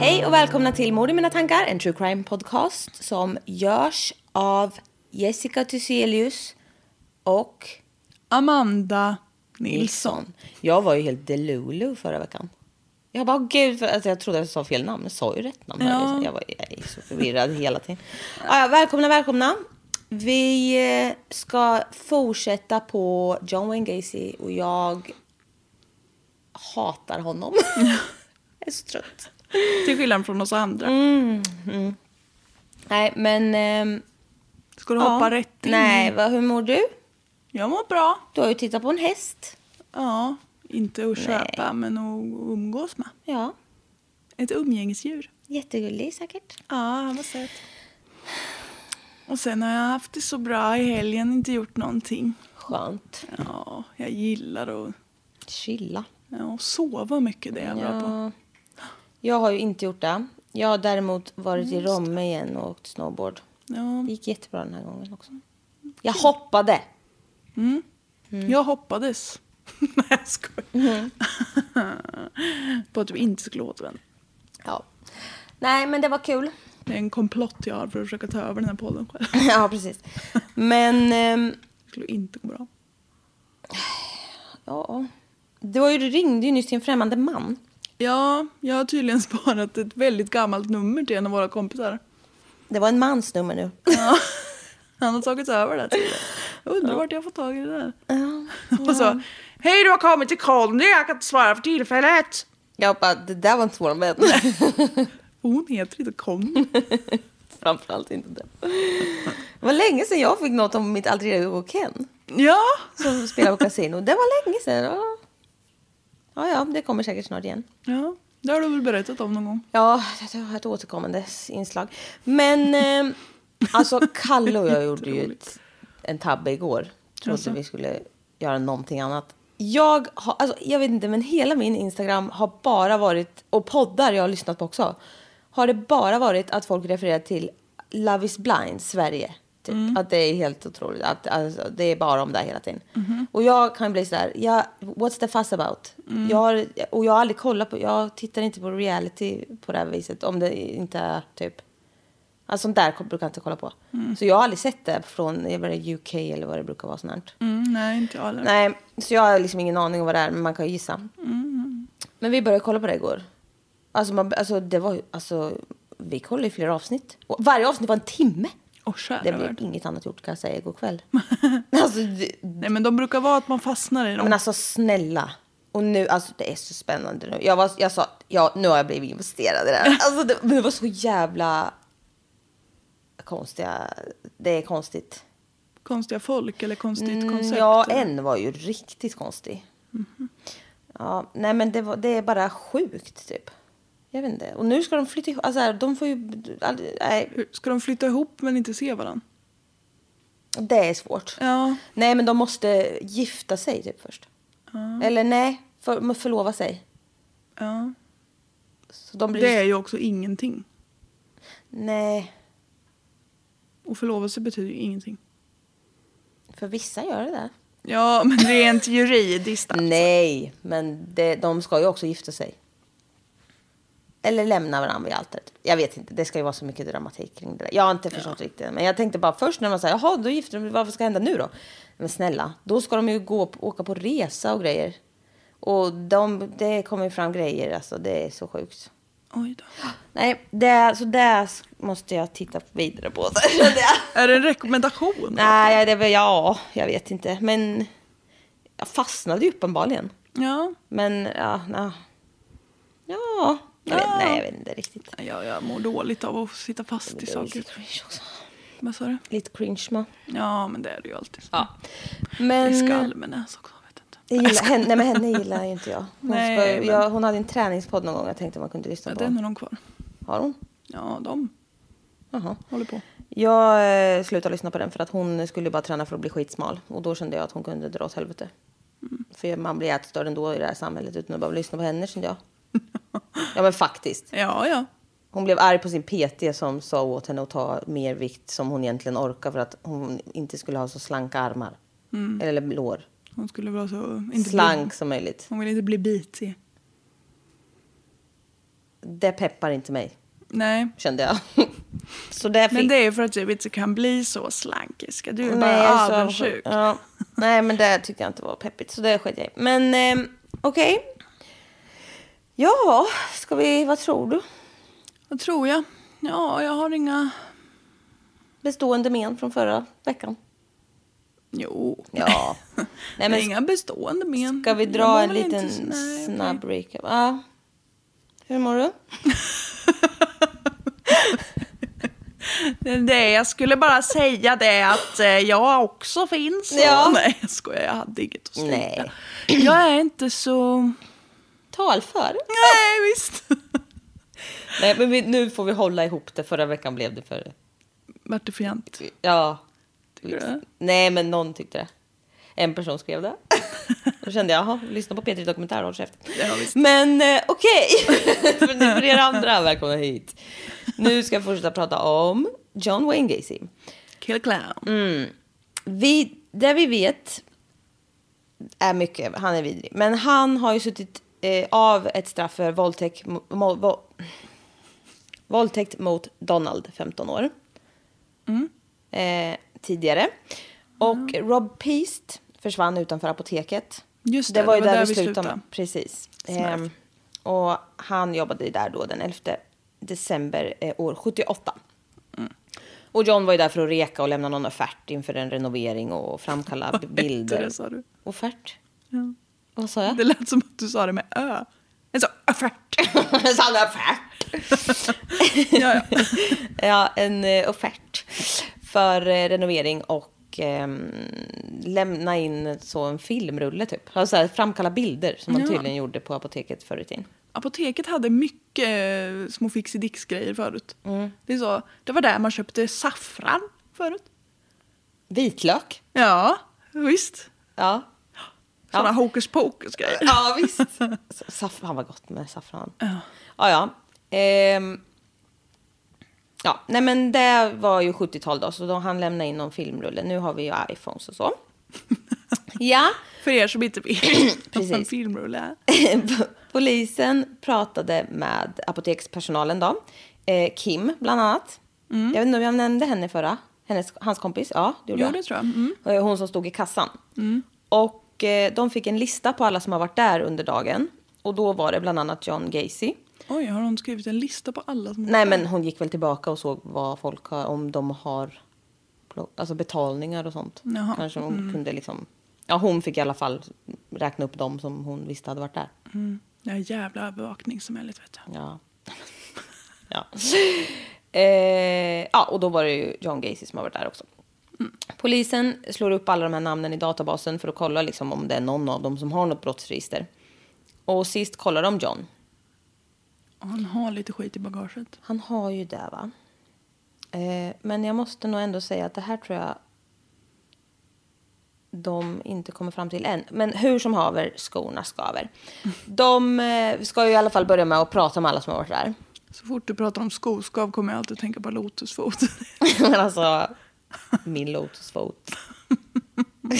Hej och välkomna till Mord i mina tankar, en true crime podcast som görs av Jessica Thyselius och Amanda Nilsson. Jag var ju helt delulu förra veckan. Jag bara, gud, för, alltså, jag trodde jag sa fel namn. Jag sa ju rätt namn. Ja. Jag var jag är så förvirrad hela tiden. Ja, välkomna, välkomna. Vi eh, ska fortsätta på John Wayne Gacy och jag hatar honom. jag är så trött. Till skillnad från oss andra. Nej, men... ehm, Ska du hoppa ja. rätt in? Nej, vad, hur mår du? Jag mår bra. Du har ju tittat på en häst. Ja, inte att köpa men att umgås med. Ja, Ett umgängesdjur. jättegullig säkert. Ja, han var söt. Och sen har jag haft det så bra i helgen, inte gjort någonting. Skönt. Ja, jag gillar att Chilla. ja, sova mycket, det är jag bra på. Ja. Jag har ju inte gjort det. Jag har däremot varit i Romme igen och åkt snowboard. Ja. Det gick jättebra den här gången också. Jag hoppade. Mm. Jag hoppades. Nej, jag skojar. på att du inte skulle återvända. Ja. Nej, men det var kul. Det är en komplott jag har för att försöka ta över den här podden själv. ja, precis. Men, ehm, Det skulle inte gå bra. ja. Du, var ju, du ringde ju nyss till en främmande man. Ja, jag har tydligen sparat ett väldigt gammalt nummer till en av våra kompisar. Det var en mans nummer nu. Han har tagit över det tydligen. Jag undrar vart jag får tag i det där. Och så, hej du har kommit till Conny, jag kan inte svara för tillfället. Jag bara, det där var inte vår vän. Hon heter inte Conny. Framförallt inte det. Det var länge sedan jag fick något om mitt alter ego Ken. Ja, Som spelar på kasino. Det var länge sedan. Ja. ja, ja, det kommer säkert snart igen. ja, det har du väl berättat om någon gång. Ja, det var ett återkommande inslag. Men eh, alltså, Kalle och jag gjorde ju ett, en tabbe igår. Trodde vi skulle göra någonting annat. Jag har, alltså, jag vet inte, men hela min Instagram har bara varit, och poddar jag har lyssnat på också, har det bara varit att folk refererar till Love is blind Sverige. Typ. Att det är helt otroligt. Att, alltså, det är bara om det här hela tiden. Och jag kan bli sådär, ja, what's the fuss about? Jag har, och jag har aldrig kollat på, jag tittar inte på reality på det här viset. Om det inte är typ, alltså sånt där brukar jag inte kolla på. Så jag har aldrig sett det från jag vet, UK eller vad det brukar vara sånt. här. Mm, nej, inte jag heller. Nej, så jag har liksom ingen aning om vad det är, men man kan ju gissa. Men vi började kolla på det igår. Alltså, man, alltså det var ju- alltså, vi kollade i flera avsnitt. Och varje avsnitt var en timme. Kära Det blev inget annat gjort kan jag säga igår kväll. alltså, det, Nej, men de brukar vara att man fastnar i dem. men alltså snälla. Och nu, alltså det är så spännande nu. Jag, var, jag sa, ja, nu har jag blivit investerad i det här. Alltså det, det var så jävla konstiga, det är konstigt. Konstiga folk eller konstigt Mm, koncept. ja, en var ju riktigt konstig. Ja, nej men det, var, det är bara sjukt typ. Jag vet inte. Och nu ska de flytta ihop, alltså de får ju, nej. Ska de flytta ihop men inte se varandra? Det är svårt. Ja. Nej, men de måste gifta sig typ först. Eller nej, för, förlova sig. ja. Så de blir... Det är ju också ingenting. Nej, Och förlova sig betyder ju ingenting. för vissa gör det där. Ja, men rent juridiskt alltså. Nej, men det, de ska ju också gifta sig. Eller lämna varandra vid altaret. Jag vet inte, det ska ju vara så mycket dramatik kring det där. Jag har inte förstått riktigt. Men jag tänkte bara först när man säger, jaha, då gifter de sig, vad ska hända nu då? Men snälla, då ska de ju gå, på- åka på resa och grejer. Och de, det kommer ju fram grejer, alltså det är så sjukt. Oj då. Nej, det, så det måste jag titta vidare på. Är det en rekommendation? Nej, det ja, jag vet inte. Men jag fastnade ju uppenbarligen. Ja. Men ja, ja. ja jag vet, nej, jag vet inte riktigt. ja. Jag mår dåligt av att sitta fast i saker. lite cringe också. Vad sa du? Lite cringe man. Ja, men det är det ju alltid. Ja. Det är Men skallbenäs också. Jag gillar, henne, nej, men henne gillar ju inte jag. Hon, Nej, ska, men- jag, hon hade en träningspodd någon gång jag tänkte man kunde lyssna Ja, på. den är de kvar. Har hon? Ja, de Jaha. håller på. Jag eh, slutade lyssna på den för att hon skulle bara träna för att bli skitsmal. Och då kände jag att hon kunde dra åt helvete. Mm. För man blir ätstörd ändå i det här samhället utan att bara lyssna på henne kände jag. ja men faktiskt. Ja, ja. Hon blev arg på sin PT som sa åt henne att ta mer vikt som hon egentligen orkar för att hon inte skulle ha så slanka armar. Eller lår. Hon skulle vara så... Inte Slank Bli, som möjligt. hon vill inte bli bitig. Det peppar inte mig, Nej. kände jag. så det fick... Men det är ju för att du inte kan bli så slankiska. Du är bara Nej, alltså, avundsjuk. ja. Nej, men det tyckte jag inte var peppigt. Så det sket jag. Men eh, okej. Ja, ska vi... Vad tror du? Vad tror jag? Ja, jag har inga... Bestående men från förra veckan? Jo. Ja. Nej, men... Inga bestående men. ska vi dra en liten så- nej, snabb recap? Ja. Hur mår du? Det, det, jag skulle bara säga det att eh, jag också finns. Ja. Nej, jag skojar. Jag hade inget att säga. Nej. Jag är inte så... Talför? Nej, visst. Nej, men vi, nu får vi hålla ihop det. Förra veckan blev det för... Vart det fjant? Ja. Tycker du det? Nej, men någon tyckte det. En person skrev det. Då kände jag, jaha, lyssna på P3 Dokumentär, håll käften. Ja, visst. Men eh, okej, för, ni- för er andra, välkomna hit. Nu ska jag fortsätta prata om John Wayne Gacy. Kill clown. Vi, det vi vet är mycket, han är vidrig. Men han har ju suttit eh, av ett straff för våldtäkt, mo, vå, våldtäkt mot Donald, 15 år. Eh, tidigare. Och Rob Peast försvann utanför apoteket. Just det, det, var ju det var där, där vi slutade. slutade. Precis. Ehm, och han jobbade där då den 11 december eh, år 78. Och John var ju där för att reka och lämna någon offert inför en renovering och framkalla Vad hette bilder. det, sa du? Offert? Ja. Vad sa jag? Det lät som att du sa det med ö. Jag sa offert. En offert. ja, ja. ja, en eh, offert för eh, renovering och ehm, lämna in så en filmrulle typ. Alltså här, framkalla bilder som man Ja. tydligen gjorde på apoteket förr i tiden. Apoteket hade mycket eh, små fixidix-grejer förut. Mm. Det, är så, det var där man köpte saffran förut. Vitlök? Ja, visst. Ja. Sådana hokus pokus-grejer. Ja, visst. Saffran var gott med saffran. Ja. Ja, ja. Ehm, ja, nej men det var ju 70-tal då, så då han lämnade in någon filmrulle. Nu har vi ju iPhones och så. ja, För er som inte vet vad en filmrulle är. polisen pratade med apotekspersonalen då. Eh, Kim, bland annat. Jag vet inte om jag nämnde henne förra. Hennes, hans kompis. Ja, det gjorde Jo, jag. det tror jag. Mm. Hon som stod i kassan. Och eh, de fick en lista på alla som har varit där under dagen. Och då var det bland annat John Gacy. Oj, har hon skrivit en lista på alla som... Nej, men hon gick väl tillbaka och såg vad folk har, om de har alltså betalningar och sånt. Jaha, Kanske hon kunde liksom... Ja, hon fick i alla fall räkna upp dem som hon visste hade varit där. Det är jävla övervakningssamhället, vet du. Ja. ja. Eh, ja, och då var det ju John Gacy som har varit där också. Polisen slår upp alla de här namnen i databasen för att kolla liksom om det är någon av dem som har något brottsregister. Och sist kollade de John. Han har lite skit i bagaget. Han har ju det, va? Eh, men jag måste nog ändå säga att det här tror jag de inte kommer fram till än. Men hur som haver, skorna skaver. De eh, ska ju i alla fall börja med att prata med alla som har varit där. Så fort du pratar om skoskav kommer jag alltid tänka på lotusfot. Men alltså, min lotusfot.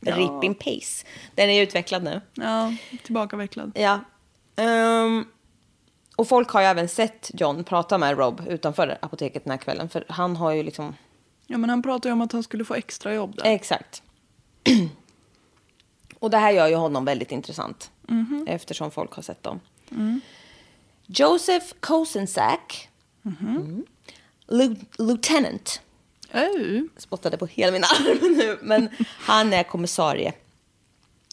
Rip in peace. Den är utvecklad nu. ja, tillbakavecklad. Ja. Ehm, och folk har ju även sett John prata med Rob utanför apoteket den här kvällen. För han har ju liksom... Ja, men han pratade ju om att han skulle få extra jobb där. Exakt. och det här gör ju honom väldigt intressant. Eftersom folk har sett dem. Joseph Kosensack. Mm. Lu- Lieutenant. Oh, Spottade på hela min arm nu. Men han är kommissarie.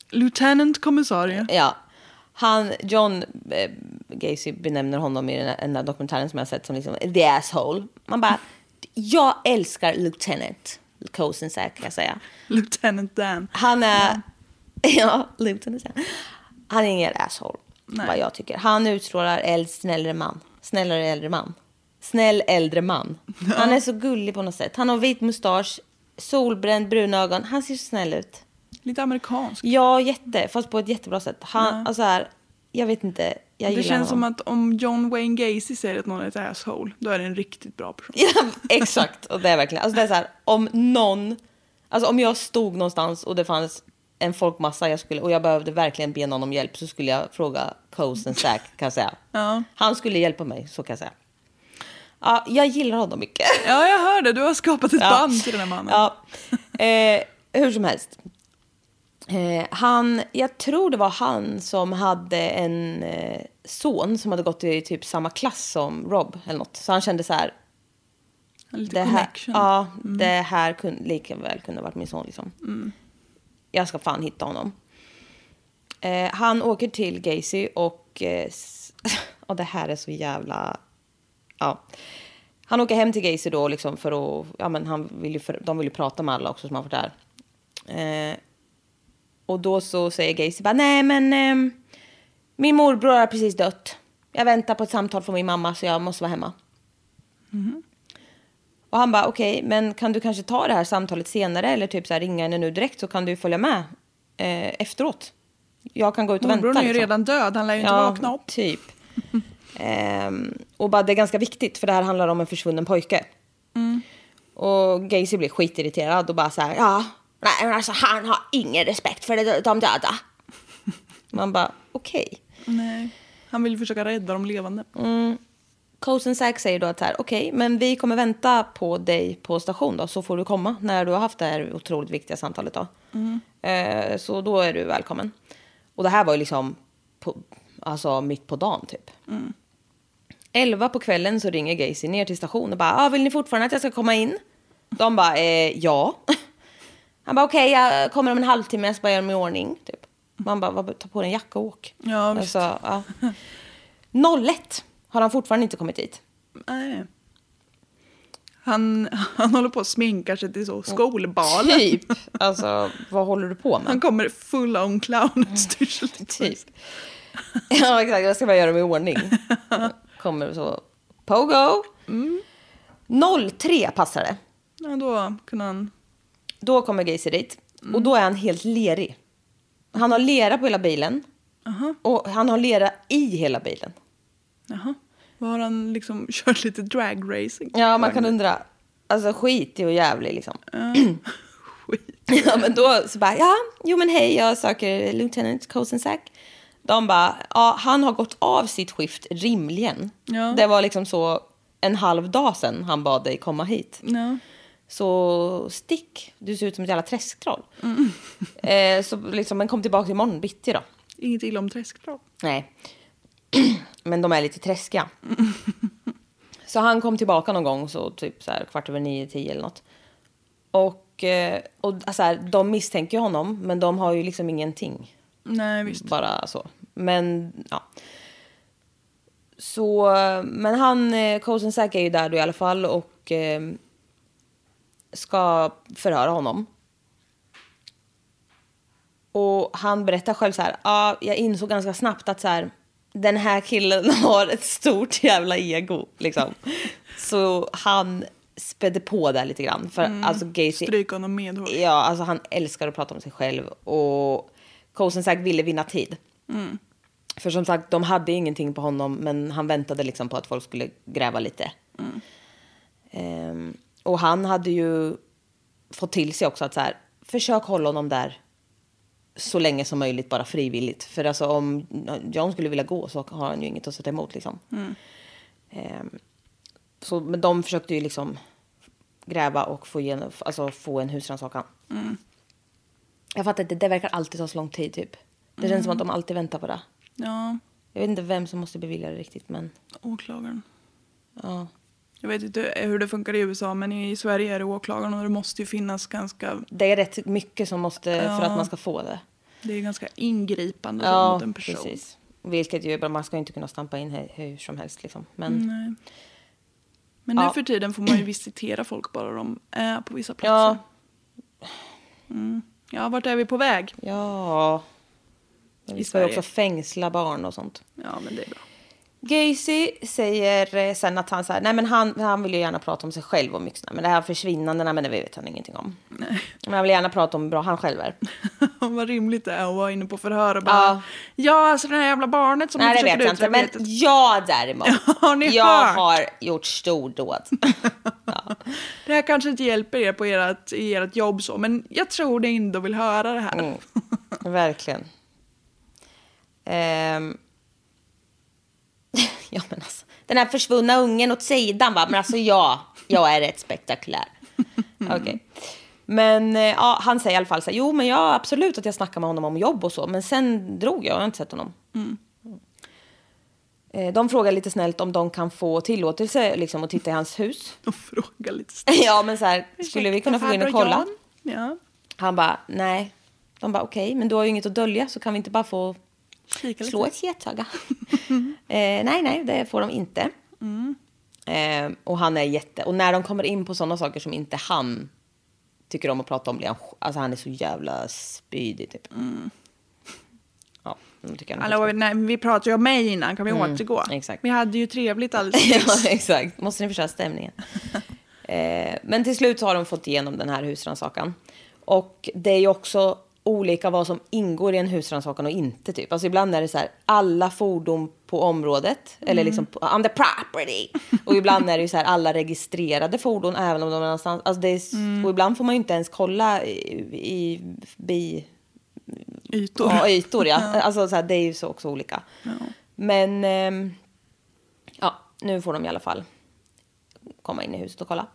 Lieutenant kommissarie. Ja. Han, John eh, Gacy benämner honom i den här, den här dokumentären som jag sett som liksom the asshole. Man bara, jag älskar Lieutenant Kosensack kan jag säga. Lieutenant Dan. Han är, ja, Lieutenant. Han är ingen asshole, Nej. vad jag tycker. Han utstrålar eld, snällare man. Snällare äldre man. Snäll äldre man. Han är så gullig på något sätt. Han har vit mustasch, solbränd, bruna ögon. Han ser så snäll ut. Lite amerikansk. Ja, jätte. Fast på ett jättebra sätt. Han, alltså här, jag vet inte. Jag Det känns som honom. att om John Wayne Gacy säger att någon är ett asshole, då är det en riktigt bra person. Ja, exakt. Och det är verkligen. Alltså det är så här, om någon... Alltså om jag stod någonstans och det fanns en folkmassa jag skulle, och jag behövde verkligen be någon om hjälp så skulle jag fråga Coast Sack kan jag säga. Ja. Han skulle hjälpa mig, så kan jag säga. Ja, jag gillar honom mycket. Ja, jag hör det. Du har skapat ett Ja. band till den här mannen. Ja. Eh, hur som helst. Eh, han, jag tror det var han som hade en eh, son som hade gått i typ samma klass som Rob eller något. Så han kände så här. Lite Det här, connection. Mm. ja, det här kunde lika väl kunde ha varit min son liksom. Jag ska fan hitta honom. Eh, han åker till Gacy och, eh, och det här är så jävla... Ja. Han åker hem till Gacy då liksom för att... Ja, men han vill ju för, de vill ju prata med alla också som har varit där. Eh, och då så säger Gacy bara, nej men ehm, min morbror har precis dött. Jag väntar på ett samtal från min mamma så jag måste vara hemma. Och han bara, okej, men kan du kanske ta det här samtalet senare eller typ så här ringa henne nu direkt så kan du följa med eh, efteråt. Jag kan gå ut och Morbrorn vänta. är ju liksom. redan död, han lär ju inte vakna upp. typ. Ehm, och bara, det är ganska viktigt för det här handlar om en försvunnen pojke. Mm. Och Gacy blir skitirriterad och bara så här, ja, nej men alltså han har ingen respekt för det- de döda. Man bara, okej. Nej. Han vill försöka rädda de levande. Coast Sack säger då att här, okej, men vi kommer vänta på dig på station då, så får du komma när du har haft det här otroligt viktiga samtalet då. Eh, så då är du välkommen. Och det här var ju liksom på, alltså mitt på dagen typ. Elva på kvällen så ringer Gacy ner till stationen och bara, ah, vill ni fortfarande att jag ska komma in? De bara, eh, ja. Han bara, okej, jag kommer om en halvtimme, jag ska bara göra mig i ordning. Typ. Man bara, "Vad- ta på dig en jacka och åk. Ja, alltså, ja. 01 har han fortfarande inte kommit dit. Nej. Han, han håller på att sminka sig till så skolbal. Typ. Alltså, vad håller du på med? Han kommer full on clownutstyrsel. Typ. Ja, exakt. Jag ska bara göra mig i ordning. Kommer så. Pogo. 03 passar det. Ja, då kunde han... Då kommer Gacy dit. Och då är han helt lerig. Han har lera på hela bilen. Och han har lera i hela bilen. Jaha. Vad har han liksom kört lite dragracing? Ja, man kan undra. Alltså skitig och jävlig liksom. Skit. Ja, men då så bara, ja, jo men hej, jag söker Lieutenant Kosensack. De bara, ja, han har gått av sitt skift rimligen. Ja. Det var liksom så en halv dag sedan han bad dig komma hit. Ja. Så stick, du ser ut som ett jävla träsktroll. Eh, så liksom, men kom tillbaka imorgon bitti då. Inget illa om träsktroll. Nej. Men de är lite träskiga. så han kom tillbaka någon gång, så typ så här, kvart över nio, tio eller något. Och, eh, och alltså här, de misstänker honom, men de har ju liksom ingenting. Nej, visst. Bara så. Men, ja. Så, men han, eh, Kosensack är ju där då i alla fall och eh, ska förhöra honom. Och han berättar själv så här, ja, jag insåg ganska snabbt att så här, den här killen har ett stort jävla ego, liksom. Så han spädde på där lite grann. För alltså Gacy, Stryka honom medhårs. ja, alltså han älskar att prata om sig själv och Kosensack ville vinna tid. För som sagt, de hade ingenting på honom, men han väntade liksom på att folk skulle gräva lite. Ehm, och han hade ju fått till sig också att så här, försök hålla honom där så länge som möjligt, bara frivilligt. För alltså om John skulle vilja gå så har han ju inget att sätta emot liksom. Ehm, så, men de försökte ju liksom gräva och få, igenom, alltså få en husrannsakan. Jag fattar inte, det verkar alltid ta så lång tid typ. Det känns som att de alltid väntar på det. Ja, Jag vet inte vem som måste bevilja det riktigt, men åklagaren. ja. Jag vet inte hur det funkar i USA, men i Sverige är det åklagaren och det måste ju finnas ganska... Det är rätt mycket som måste för att man ska få det. Det är ganska ingripande Ja, mot en person. precis. Vilket ju man ska ju inte kunna stampa in hur, hur som helst liksom. Men Nej. Men nu Ja. för tiden får man ju visitera folk bara de är på vissa ja, platser. Ja, vart är vi på väg? ja. Men vi ska ju också fängsla barn och sånt. Ja, men det är bra. Gacy säger eh, sen att han, så här, nej men han, han vill ju gärna prata om sig själv och sådär, Men det här försvinnandena, men det vet han ingenting om. Men han vill gärna prata om hur bra han själv är. Vad rimligt det är att vara inne på förhör och bara... Ja. Ja, alltså det här jävla barnet som Nej, det vet jag inte. Men jag däremot. Ni jag hört? har gjort stordåd. Det här kanske inte hjälper er på ert, i ert jobb så, men jag tror ni ändå vill höra det här. Mm. Verkligen. Ehm. ja, men alltså. Den här försvunna ungen åt sidan, va? Men alltså, ja. Jag är rätt spektakulär. Okej. Men eh, ja, han säger i alla fall så här, jo men ja absolut att jag snackar med honom om jobb och så, men sen drog jag, jag har inte sett honom. Eh, De frågar lite snällt om de kan få tillåtelse liksom, att titta i hans hus. Och fråga lite snabbt. ja, men så här, skulle vi kunna få gå in och kolla? Ja, Han bara, nej. De bara, okej, men du har ju inget att dölja så kan vi inte bara få kika lite. slå ett getöga? eh, nej, nej, det får de inte. Eh, och han är jätte... Och när de kommer in på sådana saker som inte han tycker om att prata om blir han... Alltså han är så jävla spydig typ. Ja, de tycker han är Hallå, nej, vi pratade ju om mig innan, kan vi återgå? Mm, exakt. Vi hade ju trevligt alldeles ja, exakt. Måste ni förstöra stämningen. eh, men till slut så har de fått igenom den här husrannsakan. Och det är ju också olika vad som ingår i en husrannsakan och inte. Typ. Alltså ibland är det så här, alla fordon på området, eller liksom on the property. Och ibland är det ju så här, alla registrerade fordon, även om de är någonstans. Alltså är, s- Och ibland får man ju inte ens kolla i, i bi, Ytor. Ja, ytor ja. Alltså så här, det är ju så också olika. Men ehm, ja, nu får de i alla fall komma in i huset och kolla.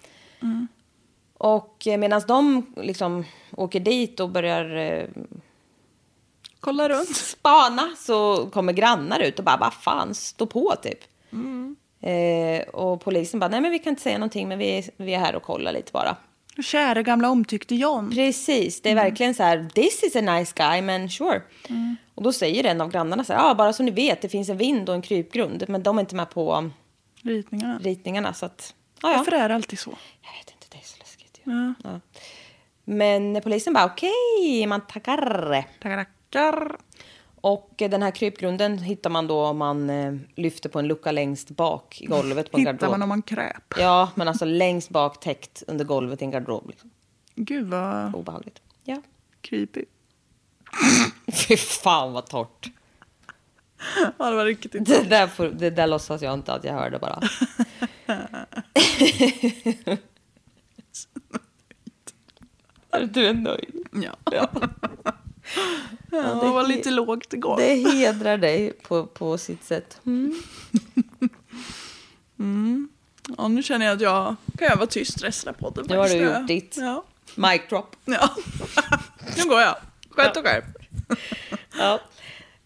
Och medan de liksom åker dit och börjar eh, Kolla runt. spana så kommer grannar ut och bara, vad fan, stå på typ. Eh, och polisen bara, nej men vi kan inte säga någonting men vi vi är här och kollar lite bara. Kära gamla omtyckte John. Precis, det är verkligen så här, this is a nice guy, men sure. Och då säger en av grannarna så här, ja bara så ni vet, det finns en vind och en krypgrund, men de är inte med på Ritningarna. ritningarna så att, ja ja. Varför är det alltid så? Jag vet inte, det är så läskigt ju. Ja. Men polisen bara, okej, man tackar. Tackar, tackar. Och den här krypgrunden hittar man då om man eh, lyfter på en lucka längst bak i golvet på en Hittar garderob. man om man kräp. Ja, men alltså längst bak täckt under golvet i en garderob. Liksom. Gud vad Obehagligt. Ja. creepy. Fy fan vad torrt. Ja, det var riktigt Det där, får, det där låtsas jag inte att jag hörde bara. du är nöjd. Ja. ja. Det var lite lågt igår. Det hedrar dig på, på sitt sätt. Ja, nu känner jag att jag kan jag vara tyst resten av podden. Nu har du gjort ditt. Ja. Mic drop. ja. nu går jag. Skönt och skärp. Ja.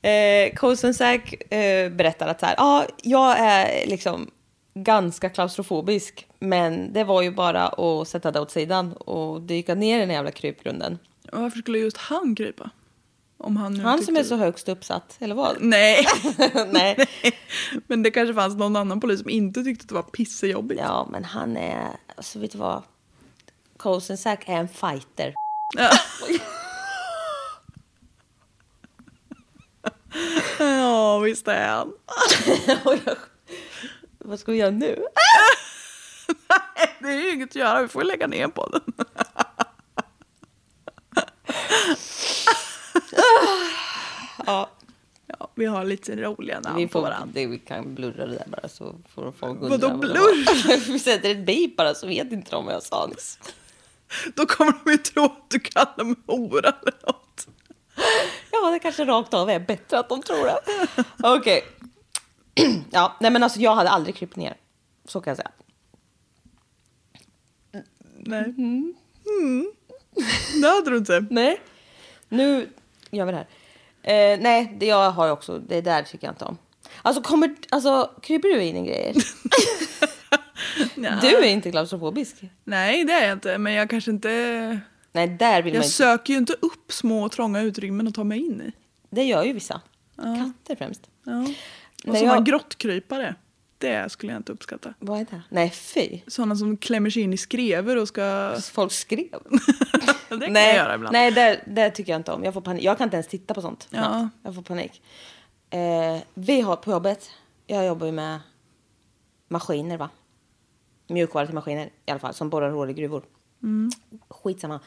Eh, Kosensak eh, berättar att så här, ah, jag är liksom ganska klaustrofobisk, men det var ju bara att sätta det åt sidan och dyka ner i den jävla krypgrunden. Varför skulle just han krypa? Om han nu Han som är så högst uppsatt, eller vad? Nej. Nej. Men det kanske fanns någon annan polis som inte tyckte att det var pissejobbigt. Ja, men han är, alltså vet du vad? Kosensak är en fighter. Ja, visst är han. Vad ska vi göra nu? det är ju inget att göra. Vi får lägga ner på den. Ja, Ja, vi har lite roliga namn vi, på får, varandra. det, vi kan blurra det där bara så får folk undra. Vadå blurr? vi sätter ett bip bara så vet inte de vad jag sa nyss. Då kommer de ju tro att du kallar dem hora eller något. Ja, det kanske rakt av är bättre att de tror det. Okej. Ja, nej men alltså jag hade aldrig krypit ner. Så kan jag säga. Nej. Mm. Det hade du inte. Nej. Nu gör vi det här. Eh, nej, det jag har också, det där tycker jag inte om. Alltså, kommer, alltså kryper du in i grejer? Du är inte klaustrofobisk. Nej, det är jag inte. Men jag kanske inte... Nej, där vill man Jag inte. söker ju inte upp små trånga utrymmen att ta mig in i. Det gör ju vissa. Katter främst. Ja. Och Nej, sådana jag- grottkrypare. Det skulle jag inte uppskatta. Vad är det? Nej, fy. Sådana som klämmer sig in i skrever och ska... Folk skrev. det kan nej, jag göra ibland. nej det, det tycker jag inte om. Jag får panik. Jag kan inte ens titta på sånt. Ja. Jag får panik. Eh, vi har på jobbet, jag jobbar ju med maskiner va? Mjukvara till maskiner i alla fall, som borrar hål i gruvor. Mm. Skitsamma.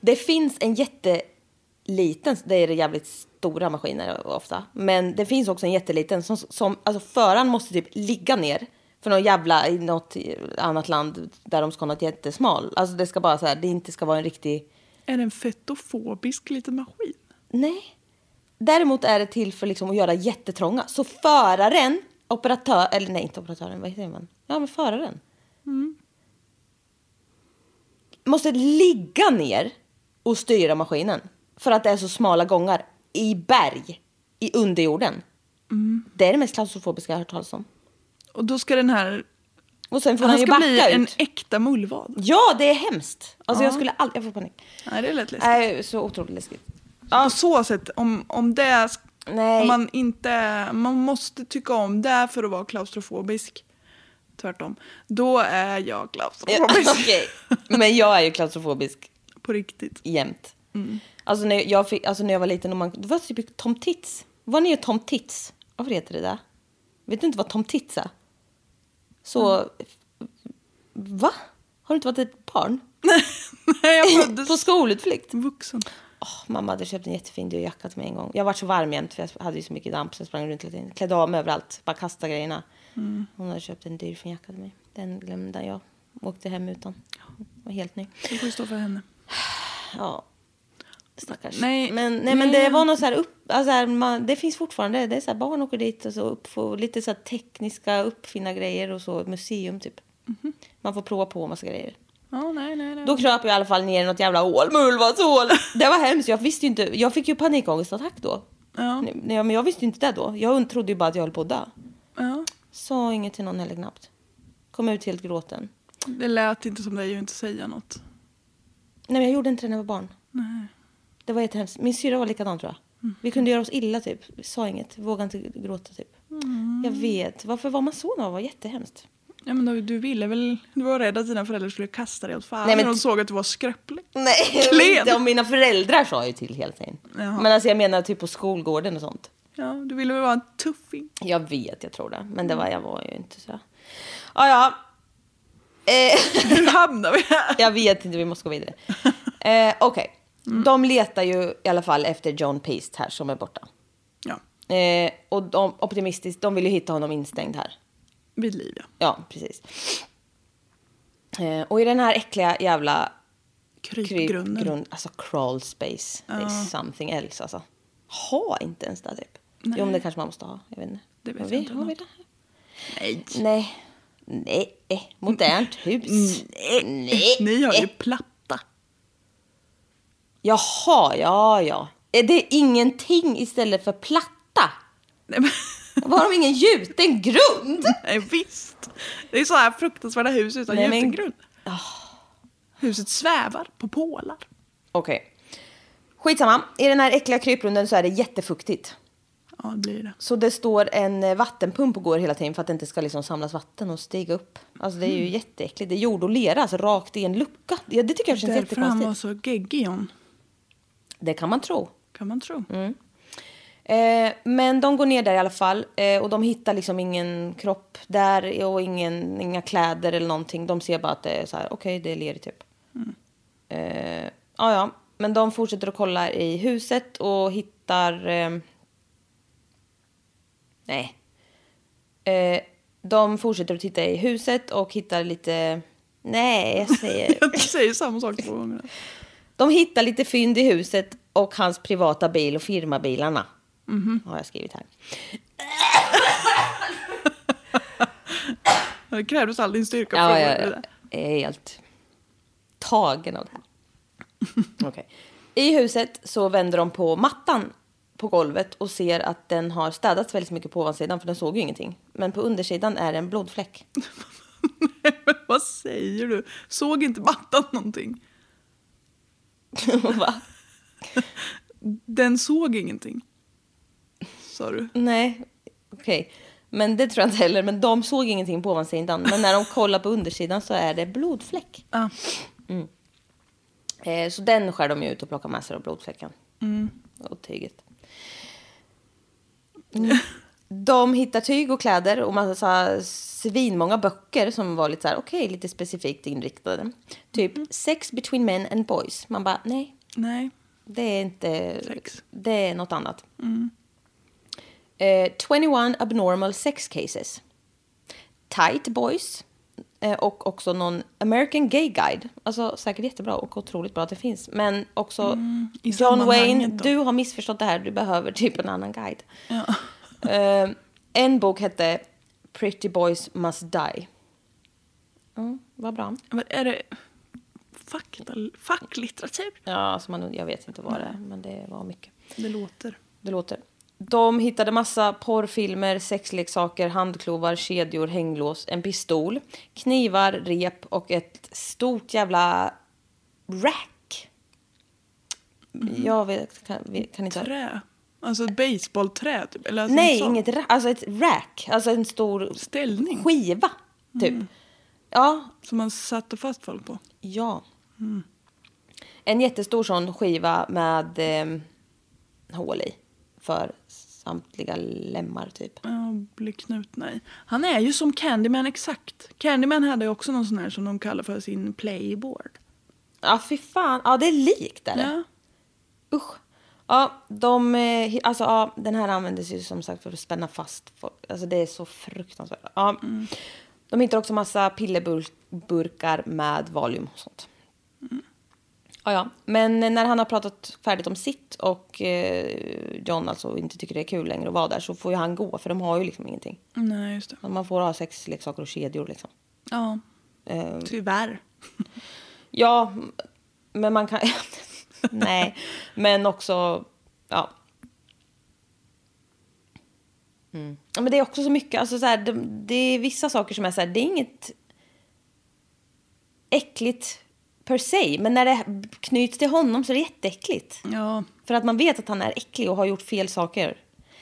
Det finns en jätteliten, det är det jävligt stora maskiner ofta. Men det finns också en jätteliten som, som alltså föraren måste typ ligga ner för någon jävla i något annat land där de ska ha något jättesmal. Alltså det ska bara så här, det inte ska vara en riktig Är det en fetofobisk liten maskin? Nej. Däremot är det till för liksom att göra jättetrånga. Så föraren, operatör, eller nej inte operatören, vad heter man? Ja men föraren. Måste ligga ner och styra maskinen. För att det är så smala gångar i berg, i underjorden. Det är det mest klaustrofobiska jag har hört talas om. Och då ska den här... Och sen får han, Han ju ska bli en ut. äkta mullvad. Ja, det är hemskt. Alltså jag skulle aldrig, jag får panik. Nej, det är lätt läskigt. Nej, så otroligt läskigt. På så sätt, om, om det. Nej. Om man inte... Man måste tycka om det för att vara klaustrofobisk. Tvärtom. Då är jag Ja, klaustrofobisk. Okej, men jag är ju klaustrofobisk På riktigt. jämt. Alltså, när jag fick, alltså när jag var liten, och man, det var typ Tom Tits. Var ni Tom Tits? Varför heter det där? Vet du inte vad Tom Tits är? Så... Va? Har du inte varit ett barn? Nej, jag föddes På skolutflikt? vuxen. Åh, mamma hade köpt en jättefin dyr jacka till mig en gång. Jag var så varm jämt för jag hade ju så mycket damp så jag sprang runt hela tiden. Klädde av mig överallt, bara kastade grejerna. Hon hade köpt en dyr fin jacka till mig. Den glömde jag. Åkte hem utan. Var helt ny. Det får stå för henne. Ja. Stackars. Nej, men, nej, men nej. det var något så här upp... Alltså här, man, det finns fortfarande. Det är så här, barn åker dit och så upp, får lite så här tekniska uppfinna grejer och så. Museum typ. Mhm. Man får prova på massa grejer. Ja, nej, nej, nej. Då kröp jag i alla fall ner i något jävla hål. Mullvadshål. Det var hemskt. Jag visste ju inte. Jag fick ju panikångestattack då. Ja. Nej, men jag visste inte det då. Jag trodde ju bara att jag höll på att dö. Ja. Sa inget till någon heller knappt. Kom ut helt gråten. Det lät inte som dig att inte säga något. Nej, men jag gjorde inte det när jag var barn. Nej. Det var jättehemskt. Min syrra var likadan tror jag. Vi kunde göra oss illa typ. Vi sa inget. Vågade inte gråta typ. Jag vet. Varför var man så när man var jättehemskt? Ja, men då, du ville väl... Du var rädd att dina föräldrar skulle kasta dig åt fan Nej, men när de såg att du var skröplig. Nej, inte om mina föräldrar sa ju till hela tiden. Jaha. Men alltså jag menar typ på skolgården och sånt. Ja, du ville väl vara en tuffing. Jag vet, jag tror det. Men det var, jag var ju inte så. Ja, ja. Eh, Hur hamnar vi här? jag vet inte, vi måste gå vidare. Eh, Okej, de letar ju i alla fall efter John Peast här som är borta. Ja, Eh, och de, optimistiskt, de vill ju hitta honom instängd här. vid liv ja. Ja, precis. Eh, och i den här äckliga jävla Krypgrunden. grund, alltså crawl space, det är something else alltså. Ha inte ens det typ. Jo, men det kanske man måste ha. Jag vet inte. Det vet har vi, inte har vi det? Nej. Nej. Nej. Modernt hus. Nej. Ni har ju platta. Jaha, ja, ja. Är det ingenting istället för platta? Nej, men, Var de ingen gjuten grund? nej visst. Det är så här fruktansvärda hus utan Nej, gjuten grund. Huset svävar på pålar. Okej. Skitsamma. I den här äckliga kryprunden så är det jättefuktigt. Ja, det blir det. Så det står en eh, vattenpump och går hela tiden för att det inte ska liksom samlas vatten och stiga upp. Alltså det är ju jätteäckligt. Det är jord och lera, alltså rakt i en lucka. Ja, det tycker jag känns Därför han var jättekonstigt. så geggig John. Det kan man tro. Kan man tro. Mm. Eh, men de går ner där i alla fall eh, och de hittar liksom ingen kropp där och ingen, inga kläder eller någonting. De ser bara att det är så här, okej det är Leri typ. Eh, ja, ja, men de fortsätter att kolla i huset och hittar... Eh, nej. Eh, de fortsätter att titta i huset och hittar lite... Nej, jag säger... Jag säger samma sak två gånger. De hittar lite fynd i huset och hans privata bil och firmabilarna. Har jag skrivit här. Det krävdes all din styrka Ja, jag, är helt tagen av det här. Okej. I huset så vänder de på mattan på golvet och ser att den har städats väldigt mycket på ovansidan för den såg ju ingenting. Men på undersidan är det en blodfläck. Men vad säger du? Såg inte mattan någonting? Va? Den såg ingenting. Sa du? Nej, okej. Men det tror jag inte heller. Men de såg ingenting på ovansidan. Men när de kollar på undersidan så är det blodfläck. Ja. Eh, så den skär de ju ut och plockar med sig av blodfläcken. Och tyget. Mm. De hittar tyg och kläder och massa svinmånga böcker som var lite så här, okej, lite specifikt inriktade. Typ sex between men and boys. Man bara, nej, Nej. det är inte, Sex. det är något annat. Eh, 21 abnormal sex cases. Tight boys. Eh, och också någon American Gay Guide. Alltså säkert jättebra och otroligt bra att det finns. Men också i John Wayne, då. du har missförstått det här. Du behöver typ en annan guide. Ja. Eh, en bok hette Pretty Boys Must Die. Mm, vad bra. Men är det facklitteratur? Ja, alltså man, jag vet inte vad det är, men det var mycket. Det låter. Det låter. De hittade massa porrfilmer, sexleksaker, handklovar, kedjor, hänglås, en pistol, knivar, rep och ett stort jävla rack. Jag vet, kan, kan inte... Trä. Alltså ett baseballträ typ? Eller alltså Nej, inget rack. Alltså ett rack. Alltså en stor Ställning. skiva, typ. Ja, Som man satte fast folk på. Ja. En jättestor sån skiva med eh, hål i. För samtliga lemmar typ. Ja, blir knutna i. Han är ju som Candyman exakt. Candyman hade ju också någon sån här som de kallar för sin playboard. Ja, fy fan. Ja, det är likt är det. Ja. Usch. Ja, de, eh, alltså, ja, den här användes ju som sagt för att spänna fast folk. Alltså det är så fruktansvärt. Ja. De hittar också massa pillerburkar med Valium och sånt. Ja, ja. Men när han har pratat färdigt om sitt och eh, John alltså inte tycker det är kul längre att vara där så får ju han gå för de har ju liksom ingenting. Nej, just det. Man får ha sexleksaker och kedjor liksom. Ja, Eh, tyvärr. Ja, men man kan... Nej, men också... Ja. Mm. Ja, Men det är också så mycket, alltså så här, det, det är vissa saker som är så här, det är inget äckligt per se, men när det knyts till honom så är det jätteäckligt. Ja, För att man vet att han är äcklig och har gjort fel saker.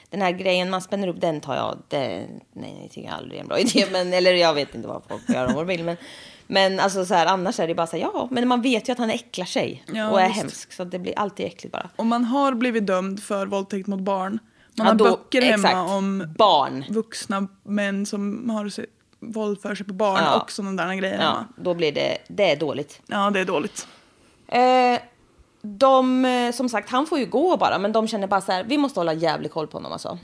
Den här grejen man spänner upp, den tar jag, det, nej, det tycker jag aldrig är en bra idé. Men, eller jag vet inte vad folk gör om de vill. Men, men alltså så här, annars är det bara så här, ja, men man vet ju att han äcklar sig. Ja, och är visst. hemsk, så det blir alltid äckligt bara. om man har blivit dömd för våldtäkt mot barn. Man Ja, har då- böcker hemma exakt. om Barn. vuxna män som har våld för sig på barn Ja. och sådana där grejer Ja, hemma. då blir det, det är dåligt. Ja, det är dåligt. Eh, de, eh, som sagt, han får ju gå bara, men de känner bara så här, vi måste hålla jävlig koll på honom alltså.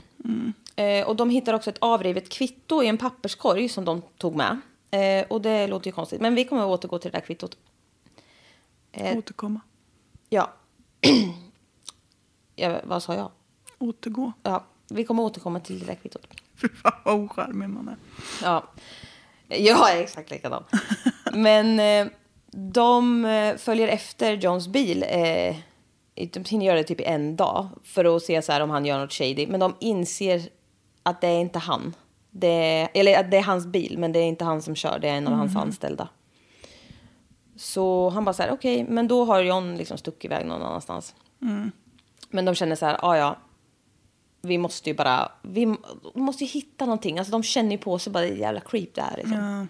Eh, och de hittar också ett avrivet kvitto i en papperskorg som de tog med. Eh, och det låter ju konstigt, men vi kommer att återgå till det där kvittot. Eh. Återkomma. Ja. ja vad sa jag? Återgå. Ja, vi kommer återkomma till det där kvittot. Fy fan vad ocharmig man är. Ja, jag är exakt likadan. Men eh, de eh, följer efter Johns bil. Eh, de hinner göra det typ i en dag för att se så här om han gör något shady. Men de inser att det är inte han. Det eller det är hans bil, men det är inte han som kör. Det är en av hans anställda. Så han bara så här, okej, men då har John liksom stuckit iväg någon annanstans. Men de känner så här, ah, ja, vi måste ju bara, vi måste ju hitta någonting. Alltså de känner ju på sig bara, det är jävla creep det här. Liksom. Ja.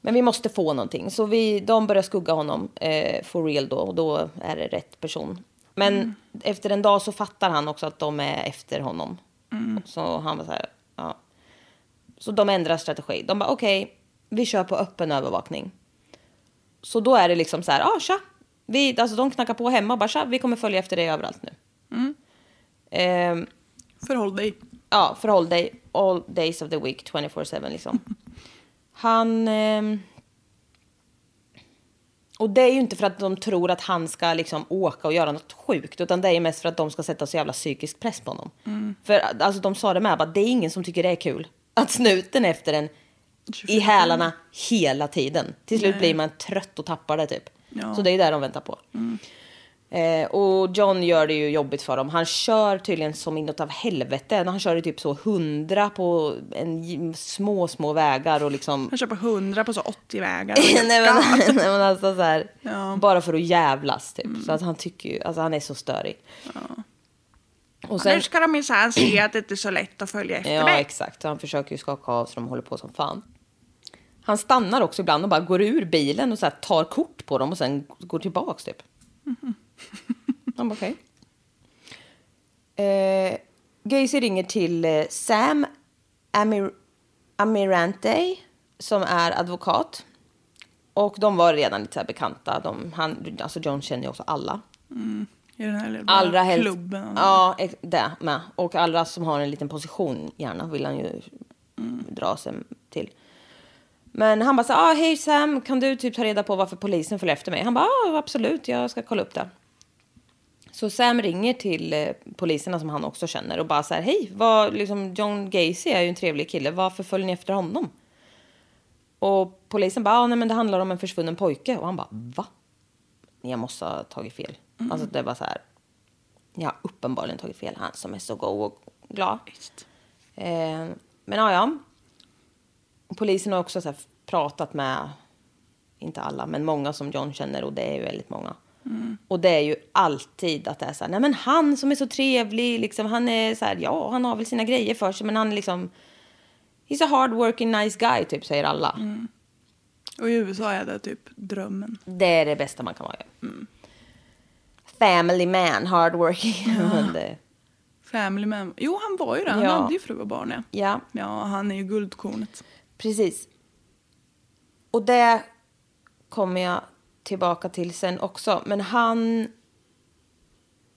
Men vi måste få någonting. Så vi, de börjar skugga honom eh, for real då. Och då är det rätt person. Men efter en dag så fattar han också att de är efter honom. Så han var så här, ja. Så de ändrar strategi. De bara okej, vi kör på öppen övervakning. Så då är det liksom så här, ja tja. Vi, alltså de knackar på hemma och bara tja, vi kommer följa efter dig överallt nu. Ehm, Förhåll dig. ja, förhåll dig all days of the week 24-7 liksom. Han... ehm, och det är ju inte för att de tror att han ska liksom åka och göra något sjukt, utan det är ju mest för att de ska sätta så jävla psykisk press på honom. För alltså de sa det med, bara, det är ingen som tycker det är kul att snuten efter en i hälarna hela tiden. Till slut blir man trött och tappar det typ. Ja. Så det är där de väntar på. Eh, och John gör det ju jobbigt för dem. Han kör tydligen som inåt av helvete. Han kör i typ så hundra på en, små, små vägar och liksom... Han kör på 100 på så 80 vägar. nej, men, nej men alltså så här, Ja. bara för att jävlas typ. Så att han tycker ju, alltså han är så störig. Och Nu ska de minsann se att det inte är så lätt att följa efter Ja, mig. exakt. Han försöker ju skaka av så de håller på som fan. Han stannar också ibland och bara går ur bilen och så tar kort på dem och sen går tillbaks typ. Han bara okej. Eh, Gacy ringer till eh, Sam Amir Amirante som är advokat. Och de var redan lite så här bekanta. De, han, alltså John känner ju också alla. I den här lilla Allra helst. klubben. Ja, det med. Och alla som har en liten position gärna vill han ju dra sig till. Men han bara så ah, hej Sam, kan du typ ta reda på varför polisen följer efter mig? Han bara, ah, absolut, jag ska kolla upp det. Så Sam ringer till eh, poliserna som han också känner och bara så här, hej, vad, liksom, John Gacy är ju en trevlig kille, varför följer ni efter honom? Och polisen bara, ah, nej men det handlar om en försvunnen pojke. Och han bara, va? Jag måste ha tagit fel. Alltså det var så här, jag har uppenbarligen tagit fel. Han som är så god och glad. Eh, men ja, ja. Polisen har också så pratat med, inte alla, men många som John känner och det är ju väldigt många. Och det är ju alltid att det är så här, nej men han som är så trevlig, liksom, han är så här, ja, han har väl sina grejer för sig, men han är liksom, he's a hard working nice guy, typ, säger alla. Och i USA är det typ drömmen. Det är det bästa man kan vara. Family man, hard working. Men det- Family man. Jo, han var ju det. Han Ja. hade ju fru och barn, ja. ja, Ja, han är ju guldkornet. precis. Och det kommer jag tillbaka till sen också. Men han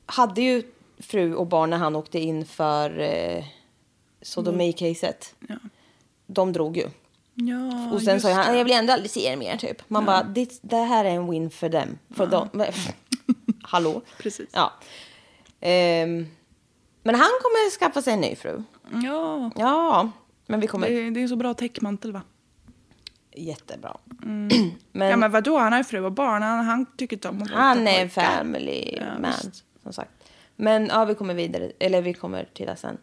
hade ju fru och barn när han åkte in för eh, sodomi-caset. Ja. De drog ju. Ja, Och sen sa han, jag vill ändå aldrig se er mer typ. Man bara, det, det här är en win för dem. För dem. Hallå? Precis. Ja. Ehm, men han kommer skaffa sig en ny fru. Ja, Ja, men vi kommer... det, är- det är så bra täckmantel va? Jättebra. Mm. Men, ja men vadå, han har ju fru och barn. Han, han tycker inte om att han är en family Ja, man, visst. som sagt. Men ja, vi kommer vidare. Eller vi kommer till det sen.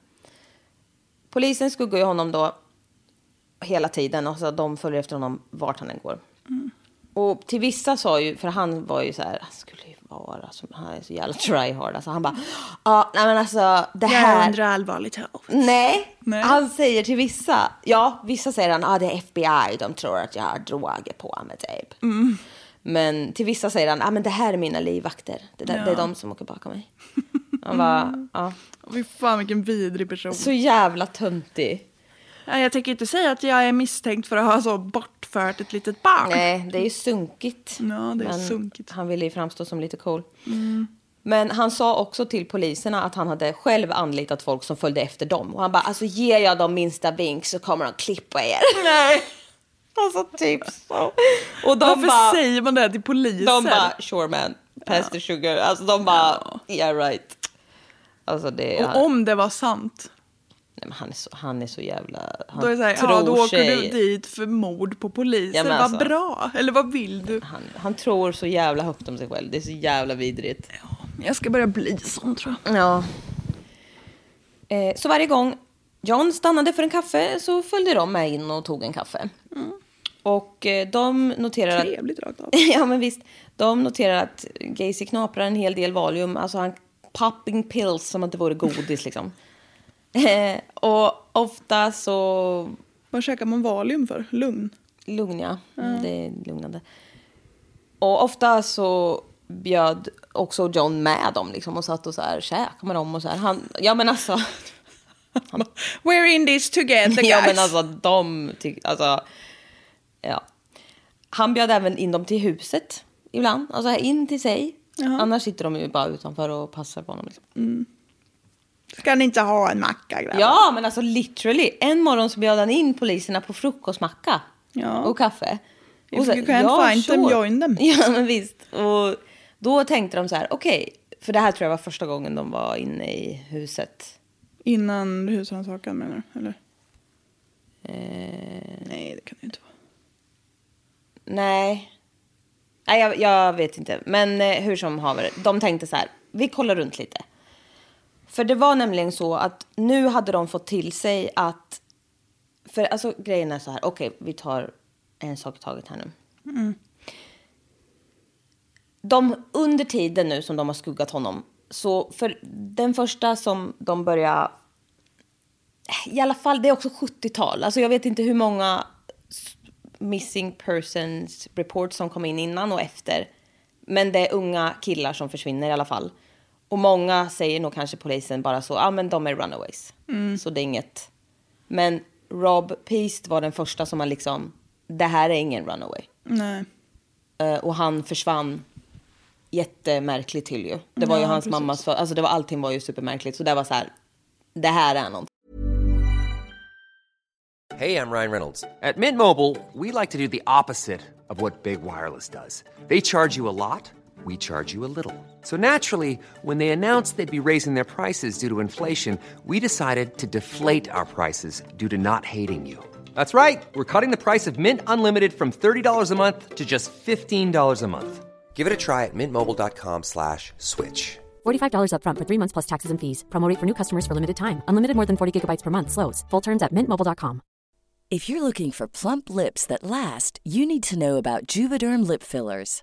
Polisen skuggar ju honom då hela tiden. Och så de följer efter honom vart han än går. Mm. Och till vissa sa ju, för han var ju så här, han skulle ju vara som, han är så jävla try hard. Alltså han bara, ja, nej men alltså det Jag här. undrar allvarligt. Nej. Nej. han säger till vissa, ja vissa säger han, ah, det är FBI, de tror att jag har droger på mig typ. Mm. Men till vissa säger han, ah, men det här är mina livvakter, det, där, det är de som åker bakom mig. Han bara, ja. Fy fan vilken vidrig person. Så jävla töntig. Ja, jag tänker inte säga att jag är misstänkt för att ha så bortfört ett litet barn. Nej, det är ju sunkigt. Ja, det är Men sunkigt. Han ville ju framstå som lite cool. Men han sa också till poliserna att han hade själv anlitat folk som följde efter dem. Och han bara, alltså ger jag dem minsta vink så kommer de klippa er. Nej. Alltså typ så. Och de Varför bara, säger man det till poliser? de bara, sure man, pass the sugar. Alltså de bara, yeah right. Alltså det, Och om det var sant, nej, men han, är så, han är så jävla, han då är det så här, tror ja då åker sig, du dit för mord på poliser. Ja, vad alltså. bra. Eller vad vill du? Han, han tror så jävla högt om sig själv. Det är så jävla vidrigt. Jag ska börja bli sån tror jag. Ja. Eh, så varje gång John stannade för en kaffe så följde de med in och tog en kaffe. Och eh, de noterar. Trevligt rakt av. ja, men visst. De noterar att Gacy knaprar en hel del Valium. Alltså han popping pills som att det vore godis liksom. Eh, och ofta så... Vad käkar man Valium för? Lugn? Lugn, ja. Det är lugnande. Och ofta så bjöd också John med dem liksom och satt och så här käkade med dem och så här. Han, ja men alltså. We're in this together guys. ja men alltså de tyckte, alltså. Ja. Han bjöd även in dem till huset ibland, alltså in till sig. Annars sitter de ju bara utanför och passar på honom. Liksom. Ska ni inte ha en macka grabbar? Ja, men alltså literally. En morgon så bjöd han in poliserna på frukostmacka Ja. och kaffe. If så- you can find them, join them. Ja, men visst. Och då tänkte de så här, okej. för det här tror jag var första gången de var inne i huset. Innan husrannsakan menar du? Eller? Eh, Nej, det kan det inte vara. nej. Nej, jag, jag vet inte. Men eh, hur som haver, de tänkte så här, vi kollar runt lite. För det var nämligen så att nu hade de fått till sig att... För alltså grejen är så här, okej, vi tar en sak i taget här nu. De, under tiden nu som de har skuggat honom, så för den första som de börjar... I alla fall, det är också 70-tal. Alltså jag vet inte hur många missing persons reports som kom in innan och efter. Men det är unga killar som försvinner i alla fall. Och många säger nog kanske polisen bara så, ja ah, men de är runaways. Så det är inget. Men Rob Peast var den första som har liksom, det här är ingen runaway. Nej. Eh, och han försvann jättemärkligt till ju. Det var ju Ja, hans precis. mammas, för, alltså det var, allting var ju supermärkligt. Så det var så här, det här är någonting. Hey, I'm Ryan Reynolds. At Mint Mobile, we like to do the opposite of what Big Wireless does. They charge you a lot, we charge you a little. So naturally, when they announced they'd be raising their prices due to inflation, we decided to deflate our prices due to not hating you. That's right. We're cutting the price of Mint Unlimited from $30 a month to just $15 a month. Give it a try at mintmobile.com slash switch. $45 upfront for three months plus taxes and fees. Promo rate for new customers for limited time. Unlimited more than 40 gigabytes per month. Slows. Full terms at mintmobile.com. If you're looking for plump lips that last, you need to know about Juvederm lip fillers.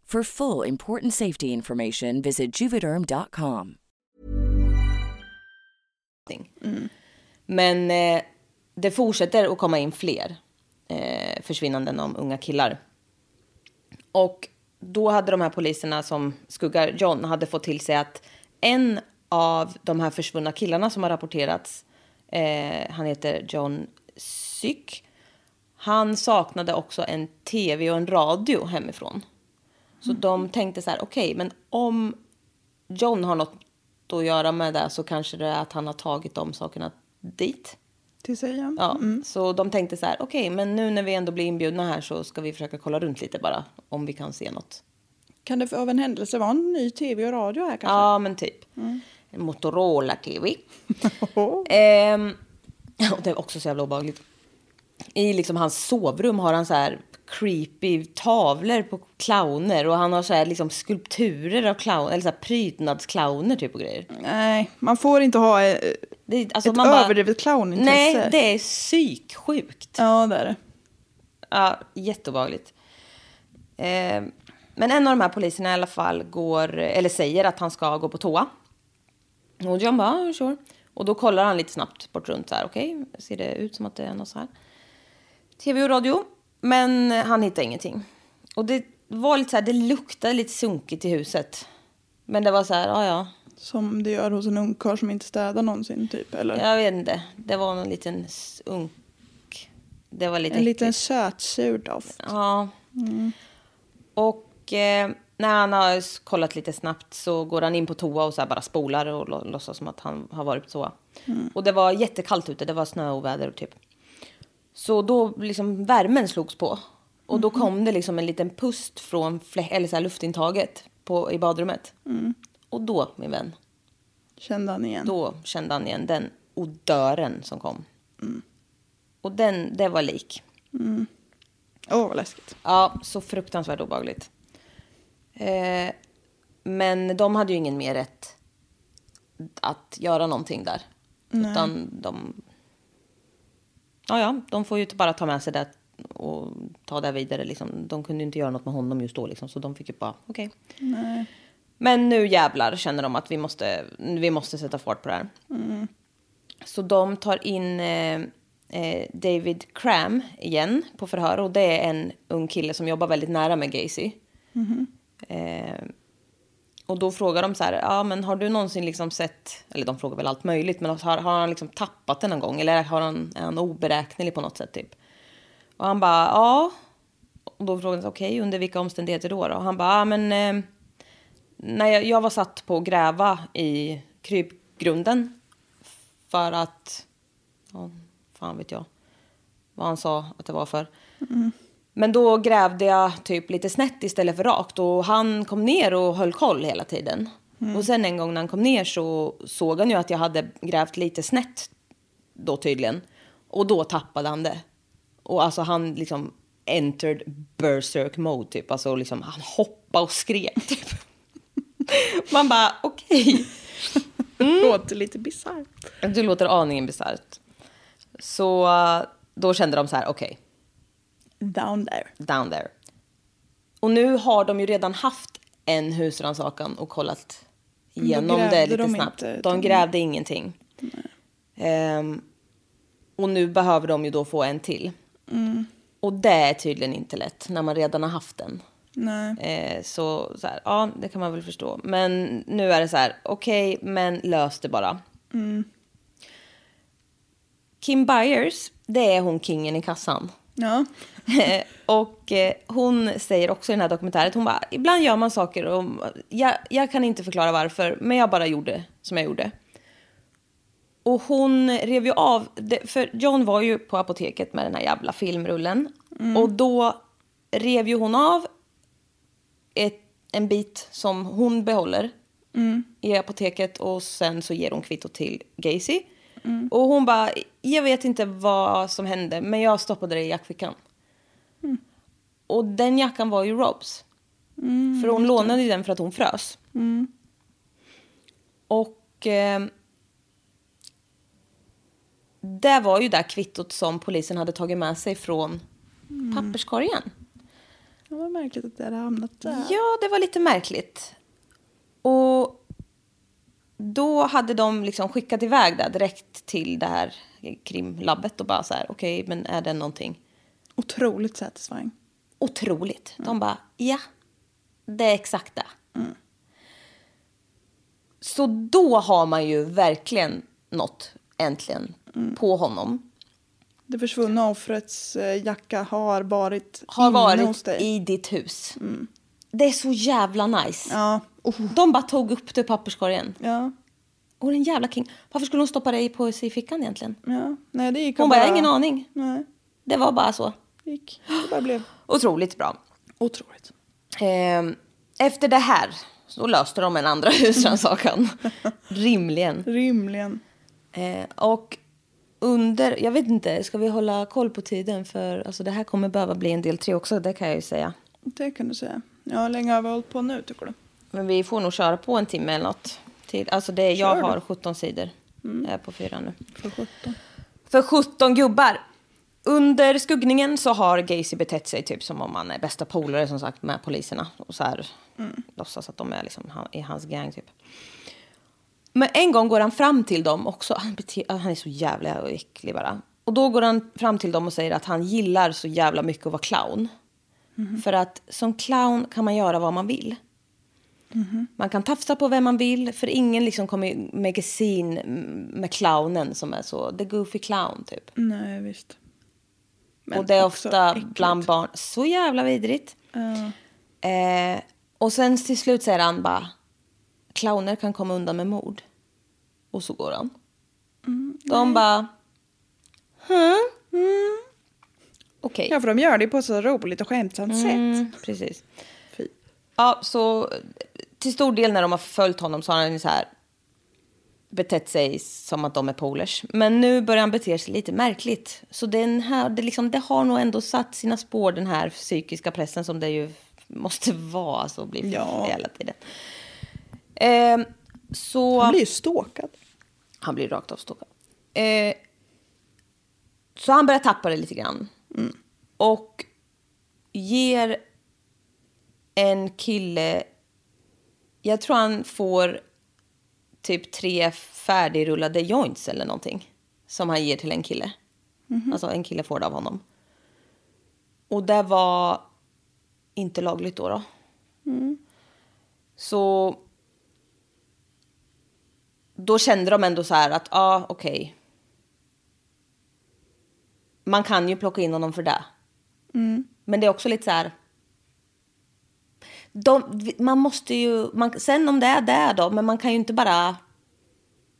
For full important safety information, visit juvederm.com. Men eh, det fortsätter att komma in fler eh, försvinnanden om unga killar. Och då hade de här poliserna som skuggar John hade fått till sig att en av de här försvunna killarna som har rapporterats, eh, han heter John Syk. Han saknade också en tv och en radio hemifrån. Så de tänkte så här, okej, men om John har något att göra med det så kanske det är att han har tagit de sakerna dit. Till sig ja. Ja, Så de tänkte så här, okej, men nu när vi ändå blir inbjudna här så ska vi försöka kolla runt lite bara om vi kan se något. Kan det av en händelse vara en ny tv och radio här kanske? Ja, men typ. En Motorola-tv. Ehm, och det är också så jävla obehagligt. I liksom hans sovrum har han så här creepy tavlor på clowner och han har så här liksom skulpturer av clowner, eller så här prydnadsclowner typ och grejer. Nej, man får inte ha eh, Det alltså ett man överdrivet clownintresse. Nej, det är psyksjukt. Ja, det är det. Ja, jätteobehagligt. Eh, men en av de här poliserna i alla fall går, eller säger att han ska gå på toa. Och John bara, sure. Och då kollar han lite snabbt bort runt så här, okej, ser det ut som att det är något så här. Tv och radio, men han hittar ingenting. Och det var lite så här, det luktade lite sunkigt i huset. Men det var så här, ja ja, Som det gör hos en ungkarl som inte städar någonsin typ. Eller jag vet inte. Det var någon liten unk. Det var lite en liten äckligt. sötsur doft. Ja. Och eh, när han har kollat lite snabbt så går han in på toa och så bara spolar och lå- låtsas som att han har varit på toa. Och det var jättekallt ute, det var snö och väder typ. Så då liksom värmen slogs på. Och då kom det liksom en liten pust från eller så luftintaget på, i badrummet. Och då, min vän, Kände han igen? då kände han igen den odören som kom. Och den, det var lik. Åh, vad läskigt. Ja, så fruktansvärt obehagligt. Eh, men de hade ju ingen mer rätt att göra någonting där. Utan de... Ja, ja, de får ju bara ta med sig det och ta det vidare. Liksom. De kunde ju inte göra något med honom just då, liksom, så de fick ju bara, okej. Men nu jävlar känner de att vi måste, vi måste sätta fart på det här. Så de tar in eh, eh, David Cram igen på förhör. Och det är en ung kille som jobbar väldigt nära med Gacy. Eh, och då frågar de så här, ja men har du någonsin liksom sett, eller de frågar väl allt möjligt, men har, har han liksom tappat den någon gång? Eller har han, är han oberäknelig på något sätt typ? Och han bara, ja. Och då frågar de, okej, under vilka omständigheter då? då? Och han bara, ja men eh, när jag, jag var satt på att gräva i krypgrunden för att, ja, fan vet jag vad han sa att det var för. Mm. Men då grävde jag typ lite snett istället för rakt och han kom ner och höll koll hela tiden. Och sen en gång när han kom ner så såg han ju att jag hade grävt lite snett då tydligen. Och då tappade han det. Och alltså han liksom entered berserk mode typ. Alltså liksom han hoppade och skrek typ. Man bara okej. Det låter lite bisarrt. Det låter aningen bisarrt. Så uh, då kände de så här, okej, Down there. down there. Och nu har de ju redan haft en husrannsakan och kollat igenom det lite de snabbt. inte, de grävde ingenting. Ehm, och nu behöver de ju då få en till. Mm. Och det är tydligen inte lätt när man redan har haft den. Eh, så, så här, ja, det kan man väl förstå. Men nu är det så här, okej, men lös det bara. Kim Byers, det är hon kingen i kassan. Ja. och eh, hon säger också i den här dokumentären hon bara, ibland gör man saker och jag, jag kan inte förklara varför, men jag bara gjorde som jag gjorde. Och hon rev ju av, för John var ju på apoteket med den här jävla filmrullen. Och då rev ju hon av ett, en bit som hon behåller i apoteket och sen så ger hon kvitto till Gacy. Och hon bara, jag vet inte vad som hände men jag stoppade det i jackfickan. Och den jackan var ju Robs. för hon lånade ju den för att hon frös. Och eh, det var ju det kvittot som polisen hade tagit med sig från papperskorgen. Det var märkligt att det hade hamnat där. Ja, det var lite märkligt. Och då hade de liksom skickat iväg det direkt till det här krimlabbet och bara så här, okej, men är det någonting Otroligt satisfying. otroligt? De bara, ja, det är exakt det. Så då har man ju verkligen nått, äntligen, på honom. Det försvunna offrets eh, jacka har varit Har inne hos varit dig. i ditt hus. Det är så jävla nice. Ja. Oh. De bara tog upp det i papperskorgen. Ja. Och den jävla king. Varför skulle hon stoppa det i på sig i fickan egentligen? Ja. Nej, det gick Hon bara, jag har ingen aning. Nej, Det var bara så. det gick. Det bara blev Otroligt bra. otroligt. Ehm, efter det här så löste de en andra husrannsakan. Rimligen. Rimligen. Eh, och under, jag vet inte, ska vi hålla koll på tiden? För alltså, det här kommer behöva bli en del tre också, det kan jag ju säga. Det kan du säga. Ja, hur länge har vi hållit på nu tycker du? Men vi får nog köra på en timme eller något. Till. Alltså det, jag Kör har 17 sidor. Jag är på fyra nu. För 17. För 17 gubbar. Under skuggningen så har Gacy betett sig typ som om han är bästa polare som sagt med poliserna. Och så här låtsas att de är liksom i hans gang typ. Men en gång går han fram till dem också. Han, bete- han är så jävla äcklig bara. Och då går han fram till dem och säger att han gillar så jävla mycket att vara clown. För att som clown kan man göra vad man vill. Man kan tafsa på vem man vill, för ingen liksom kommer med gesin med clownen som är så, the goofy clown typ. Nej, visst. Men och det är ofta äckligt. bland barn, så jävla vidrigt. Ja. Eh, Och sen till slut säger han bara, clowner kan komma undan med mord. Och så går han. De bara, huh? Okej. Ja, för de gör det på så roligt och skämtsamt Mm, sätt. precis. Fy. Ja, så till stor del när de har följt honom så har han ju så här betett sig som att de är polers. Men nu börjar han bete sig lite märkligt. Så den här, det, liksom, det har nog ändå satt sina spår, den här psykiska pressen som det ju måste vara, alltså bli Ja. hela tiden. Ehm, så... Han blir ju stalkad. Han blir rakt av stalkad. Eh, så han börjar tappa det lite grann. Och ger en kille... Jag tror han får typ tre färdigrullade joints eller någonting. Som han ger till en kille. Alltså en kille får det av honom. Och det var inte lagligt då. då. Så då kände de ändå så här att, ja, ah, okej. Man kan ju plocka in honom för det. Men det är också lite så här. De, man måste ju, man, sen om det är det då, men man kan ju inte bara...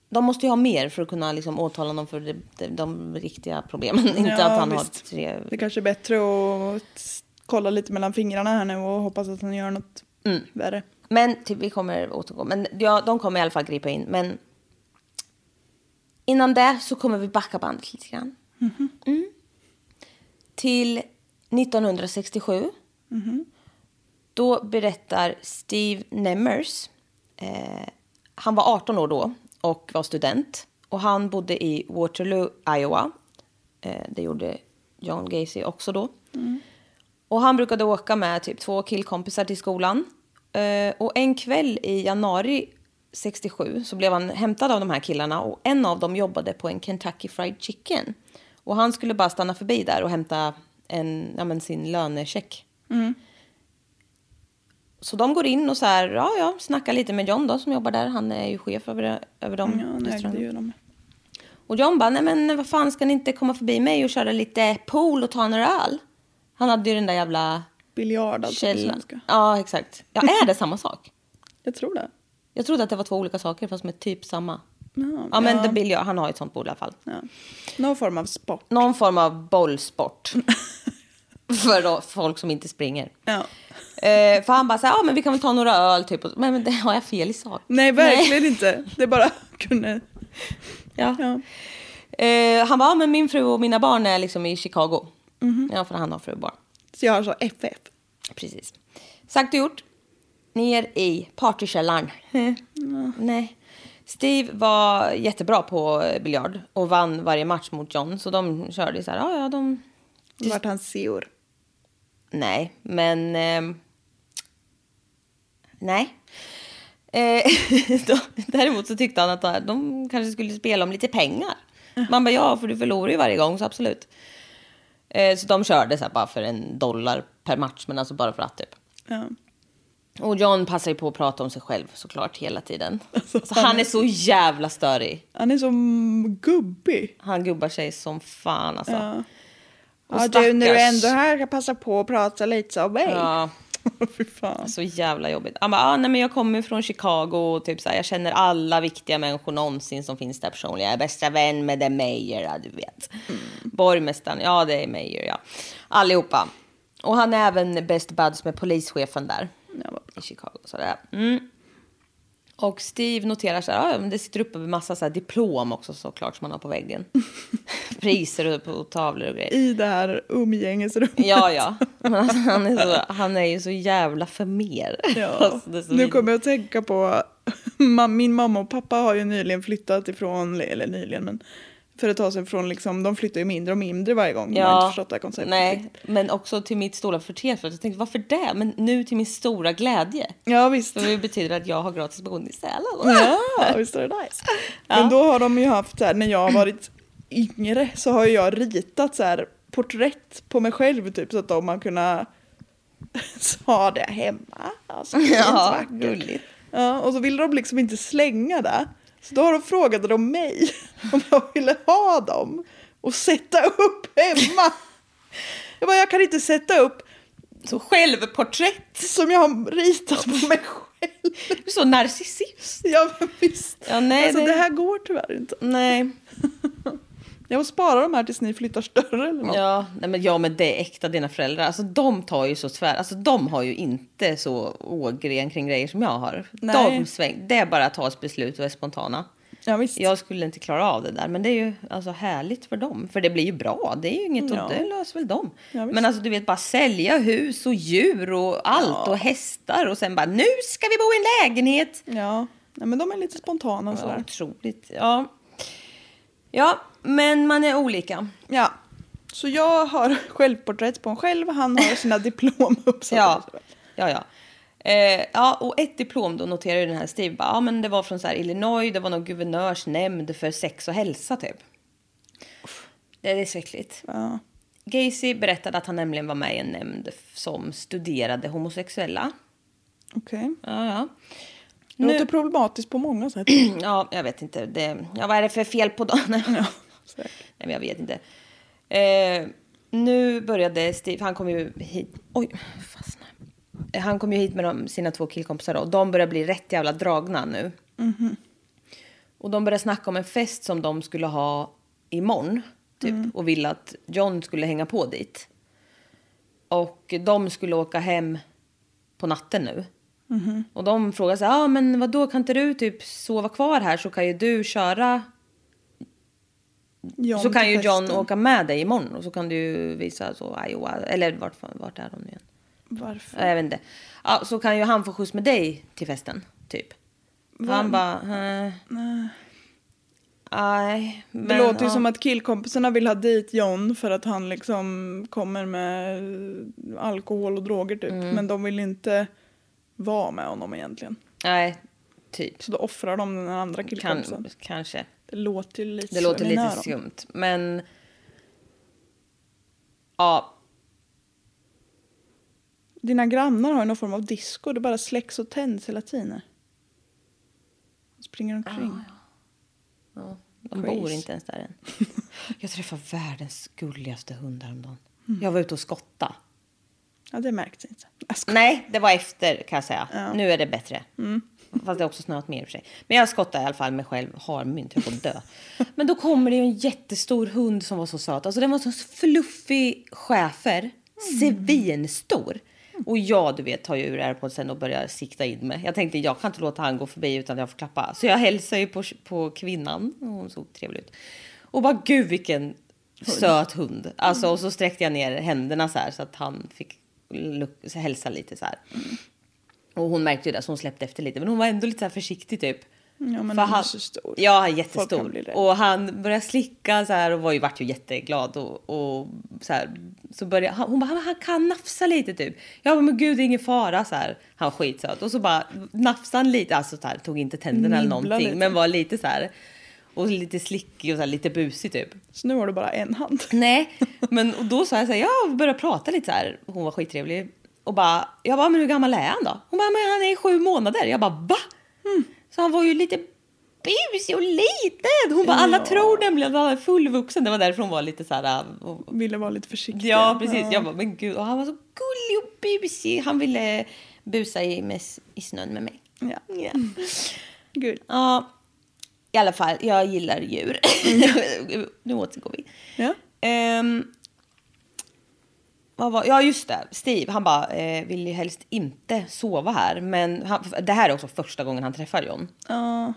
De måste ju ha mer för att kunna liksom åtala honom för det, det, de riktiga problemen. inte Ja, att han visst. har tre... Det kanske är bättre att kolla lite mellan fingrarna här nu och hoppas att han gör något Mm. värre. Men typ, vi kommer återgå. Men ja, de kommer i alla fall gripa in. Men innan det så kommer vi backa bandet lite grann. Mm. Till 1967. Då berättar Steve Nemmers. Eh, han var 18 år då och var student. Och han bodde i Waterloo, Iowa. Eh, det gjorde John Gacy också då. Och han brukade åka med typ två killkompisar till skolan. Eh, och en kväll i januari 67 så blev han hämtad av de här killarna och en av dem jobbade på en Kentucky Fried Chicken. Och han skulle bara stanna förbi där och hämta en, ja, men sin lönecheck. Så de går in och så här, ja, ja, snackar lite med John då som jobbar där. Han är ju chef över, över dem. Ja, han ägde ju dem. Och John bara, nej men vad fan ska ni inte komma förbi mig och köra lite pool och ta några öl? Han hade ju den där jävla Biljard alltså källan. Ja, exakt. Ja, är det samma sak? Jag tror det. Jag trodde att det var två olika saker fast med typ samma. Ja, Ja, men ja. biljard, han har ju ett sånt bord i alla fall. Ja. Någon form av sport. Någon form av bollsport. för folk som inte springer. Ja. Eh, för han bara så här, ja men vi kan väl ta några öl typ. Men, men det har jag fel i sak. Nej, verkligen inte. Det bara kunde... Ja. Ja. Eh, han bara, ja, men min fru och mina barn är liksom i Chicago. Ja, för han har fru och barn. Så jag har så FF. Precis. Sagt och gjort. Ner i partykällaren. Nej. Steve var jättebra på biljard och vann varje match mot John. Så de körde så här, ja ja de... Vart han seor. Nej, men... ehm, nej. Eh, då, däremot så tyckte han att de kanske skulle spela om lite pengar. Man bara, ja, för du förlorar ju varje gång, så absolut. Eh, så de körde så här bara för en dollar per match, men alltså bara för att typ. Ja. Och John passar ju på att prata om sig själv såklart hela tiden. Alltså, så han är så jävla störig. Han är så gubbig. Han gubbar sig som fan alltså. Ja. Och Ja, du, när du stackars- ändå är här kan passa på att prata lite om mig. Ja, Fy fan. så jävla jobbigt. Han bara, ah, nej men jag kommer från Chicago och typ så här, jag känner alla viktiga människor någonsin som finns där personligen. Jag är bästa vän med The Mayor, ja, du vet. Borgmästaren, ja det är Mayor, ja. Allihopa. Och han är även best buds med polischefen där. I Chicago. Så är. Mm. Och Steve noterar så här, ja, men det sitter uppe med massa så diplom också såklart som han har på väggen. Priser och på tavlor och grejer. I det här umgängesrummet. Ja, ja. Men alltså, han, är så, han är ju så jävla förmer. Ja. Alltså, nu kommer jag att tänka på, min mamma och pappa har ju nyligen flyttat ifrån, eller nyligen men för ett tag sedan från liksom, de flyttar ju mindre och mindre varje gång. De har inte förstått det här konceptet. nej, men också till mitt stora förtret. För att jag tänkte, varför det? Men nu till min stora glädje. Ja visst. För det betyder att jag har gratis boende i Sälen. Ja, visst är det nice. Men då har de ju haft så här, när jag har varit yngre så har jag ritat så här porträtt på mig själv typ så att de har kunnat ha det hemma. Alltså, det Ja, gulligt. Ja, och så ville de liksom inte slänga det. Så då har de mig om jag ville ha dem och sätta upp hemma. Jag bara, jag kan inte sätta upp Så självporträtt. Som jag har ritat på mig själv. Så narcissist. Ja, men visst. Ja, nej, alltså, det- det... här går tyvärr inte. Nej. Jag får spara de här tills ni flyttar större eller något. Ja, nej men, ja, men det är äkta dina föräldrar. Alltså de tar ju så tvär. Alltså de har ju inte så ågren kring grejer som jag har. Nej. De sväng, det är bara att ta ett beslut och är spontana. Ja, visst. Jag skulle inte klara av det där, men det är ju alltså härligt för dem. För det blir ju bra, det är ju inget, Ja. det löser väl dem. Ja, men alltså du vet, bara sälja hus och djur och allt och hästar och sen bara nu ska vi bo i en lägenhet. Ja. Nej, men de är lite spontana Ja, sådär. otroligt. Ja. Ja, men man är olika. Ja. Så jag har självporträtt på en själv, han har sina diplom uppsatta. Ja, ja, ja. Eh, ja, och ett diplom då noterar ju den här Steve, bara, ja men det var från så här Illinois, det var någon guvernörsnämnd för sex och hälsa typ. Det är så äckligt. Ja. Gacy berättade att han nämligen var med i en nämnd som studerade homosexuella. Okej. Ja, ja. Det låter problematiskt på många sätt. Ja, jag vet inte. Det, ja, vad är det för fel på dem? Nej, men jag vet inte. Eh, nu började Steve, han kom ju hit. Oj, fastnade. Eh, Han kom ju hit med de, sina två killkompisar och de börjar bli rätt jävla dragna nu. Och de började snacka om en fest som de skulle ha imorgon. Typ, Och ville att John skulle hänga på dit. Och de skulle åka hem på natten nu. Och de frågade så här, ah, men vad då kan inte du typ sova kvar här så kan ju du köra. John så kan ju John festen. åka med dig imorgon och så kan du visa så Iowa, eller vart, vart är de nu igen? Varför? Ja, Jag vet inte. Ja, så kan ju han få skjuts med dig till festen, typ. Han bara, eh, nej. Det men, låter ju ja. som att killkompisarna vill ha dit John för att han liksom kommer med alkohol och droger typ. Mm. Men de vill inte vara med honom egentligen. Nej, typ. Så då offrar de den andra Kan, killkompisen. kanske. Det låter ju lite Det låter lite öron. skumt. Men... Ja, Dina grannar har ju någon form av disco. Det bara släcks och tänds hela tiden. De springer omkring. ja de Crazy. bor inte ens där än. Jag träffade världens gulligaste hund häromdagen. Mm. Jag var ute och skotta. Ja, det märks inte. Nej, det var efter kan jag säga. Ja. Nu är det bättre. Mm. Fast det har också snöat mer i och för sig. Men jag skottar i alla fall mig själv. Har mynt, jag får dö. Men då kommer det ju en jättestor hund som var så söt. Alltså den var så fluffig schäfer. Svinstor. Och jag, du vet, tar ju ur airpodsen och börjar sikta in mig. Jag tänkte, jag kan inte låta han gå förbi utan jag får klappa. Så jag hälsar ju på, på kvinnan. Och hon såg trevlig ut. Och bara, gud vilken söt hund. Alltså, och så sträckte jag ner händerna så här så att han fick hälsa lite så här. Och hon märkte ju det, så hon släppte efter lite. Men hon var ändå lite så försiktig typ. Ja, men För den är han, så stor. Ja, Folk kan jättestor. Och han började slicka så här och var ju, vart ju jätteglad. Och, och så här, så började, han, hon bara, han kan nafsa lite typ. Jag bara, men gud det är ingen fara så här. Han var skitsöt. Och så bara nafsade han lite, alltså så här, tog inte tänderna eller Nibbla någonting. lite. Men var lite så här. Och lite slickig och så här, lite busig typ. Så nu har du bara en hand. Nej, men och då sa jag så här, jag började prata lite så här. Hon var skittrevlig. Och bara, jag bara, men hur gammal är han då? Hon bara, men han är sju månader. Jag bara, va? Så han var ju lite busig och liten. Hon bara, alla Ja. tror nämligen att han är fullvuxen. Det var därför hon var lite så här. äh, och- Ville vara lite försiktig. Ja, precis. Jag bara, men gud. Och han var så gullig och busig. Han ville busa i, med, i snön med mig. Ja. Ja. Gud. ja, i alla fall, jag gillar djur. nu återgår vi. Ja. Vad var, ja, just det. Steve, han bara eh, vill ju helst inte sova här. Men han, det här är också första gången han träffar John. Ja.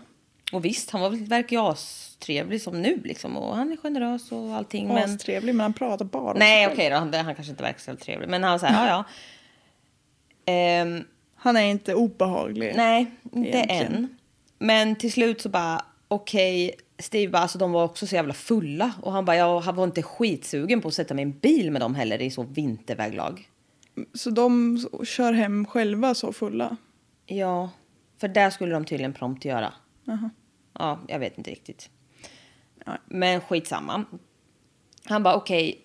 Och visst, han var, väl- verkar ju astrevlig som nu liksom. Och han är generös och allting. Men, Astrevlig, men han pratar bara nej, okej själv. då. Han, han kanske inte verkar så trevlig. Men han säger, ja, ja. Ehm, Han är inte obehaglig. Nej, inte Egentligen. än. Men till slut så bara, okej, Steve bara, alltså de var också så jävla fulla. Och han bara, jag var inte skitsugen på att sätta mig i en bil med dem heller i så vinterväglag. Så de kör hem själva så fulla? Ja, för där skulle de tydligen prompt göra. Jaha. Ja, jag vet inte riktigt. Nej. Men skitsamma. Han bara, okej.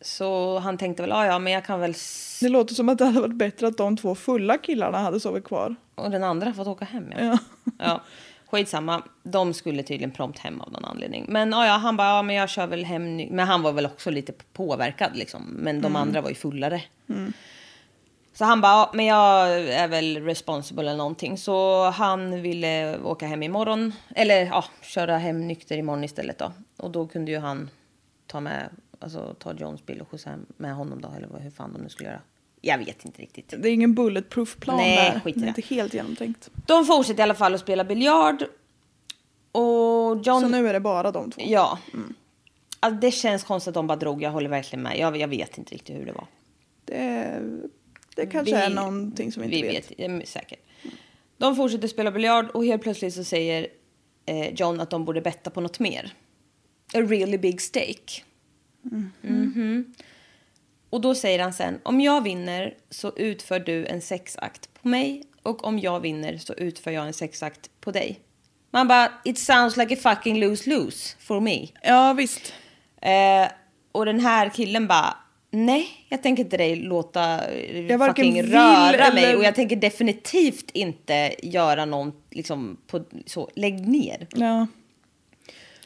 Så han tänkte väl, ja, ja, men jag kan väl... Det låter som att det hade varit bättre att de två fulla killarna hade sovit kvar. Och den andra fått åka hem, ja. Ja. Ja, skitsamma. De skulle tydligen prompt hem av någon anledning. Men ja, han bara, ja men jag kör väl hem nu. Men han var väl också lite påverkad liksom. Men de andra var ju fullare. Så han bara, ja, men jag är väl responsible eller någonting. Så han ville åka hem imorgon. Eller ja, köra hem nykter imorgon istället då. Och då kunde ju han ta med, alltså ta Johns bil och skjutsa hem med honom då. Eller hur fan de nu skulle göra. Jag vet inte riktigt. Det är ingen bulletproof plan Nej, där. skit i det är det. inte helt genomtänkt. De fortsätter i alla fall att spela biljard. Och John... Så nu är det bara de två. Ja. Alltså, det känns konstigt att de bara drog. Jag håller verkligen med. Jag, jag vet inte riktigt hur det var. Det, det kanske Vi- är någonting som vi inte vet. ja, men säkert. De fortsätter spela biljard och helt plötsligt så säger eh, John att de borde betta på något mer. A really big stake. Mhm. Och då säger han sen, om jag vinner så utför du en sexakt på mig och om jag vinner så utför jag en sexakt på dig. Man bara, it sounds like a fucking lose-lose for me. Ja, visst. Eh, och den här killen bara, nej, jag tänker inte dig låta eh, Jag fucking röra mig eller- och jag tänker definitivt inte göra någon, liksom, på, så, lägg ner. Ja.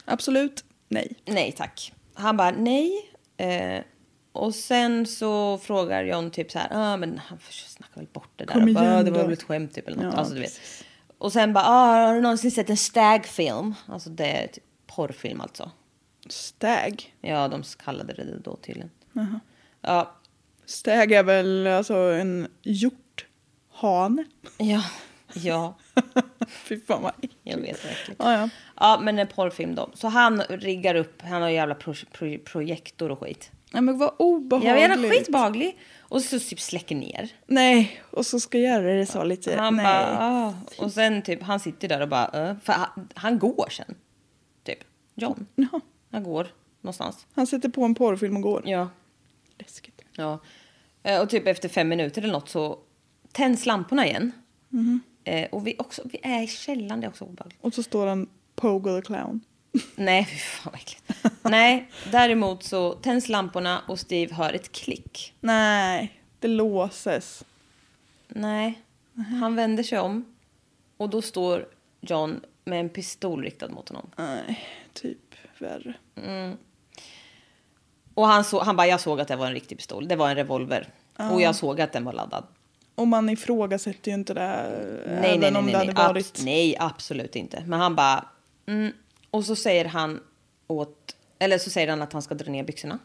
Absolut nej. Nej tack. Han bara, nej. Eh, och sen så frågar John typ så här, ah, men han snackar väl bort det där. Kom Och bara, igen "Ah, det var då." väl ett skämt typ eller något. Ja, alltså, du vet. Och sen bara, ah, har du någonsin sett en stagfilm? Alltså det är typ porrfilm alltså. Stag. Ja, de kallade det då tydligen. Ja, Stag är väl alltså en hjorthane. ja, ja. Fy fan vad äckligt. Jag vet verkligen. Ja, ja. Ja, men en porrfilm då. Så han riggar upp, han har jävla pro, pro, projektor och skit. Nej men vad obehagligt. Jag inte, skitbehaglig. Och så typ släcker ner. Nej, och så ska göra det så lite. Han nej. bara, ah. Och sen typ, han sitter där och bara, uh. för han, han går sen. Typ, John. Jaha. Han går någonstans. Han sätter på en porrfilm och går. Ja. Läskigt. ja. Eh, Och typ efter fem minuter eller något så tänds lamporna igen. Eh, och vi, också, vi är i källaren, det är också obehagligt. Och så står han Pogo the Clown. Nej, fy fan vad äckligt. Nej, däremot så tänds lamporna och Steve hör ett klick. Nej, det låses. Nej, han vänder sig om och då står John med en pistol riktad mot honom. Nej, typ värre. Och han, så, han bara, jag såg att det var en riktig pistol. Det var en revolver. Och jag såg att den var laddad. Och man ifrågasätter ju inte det. Nej, även nej, nej, om nej, det nej. hade varit... Abs- nej, absolut inte. Men han bara... Mm. Och så säger han åt... Eller så säger han att han ska dra ner byxorna.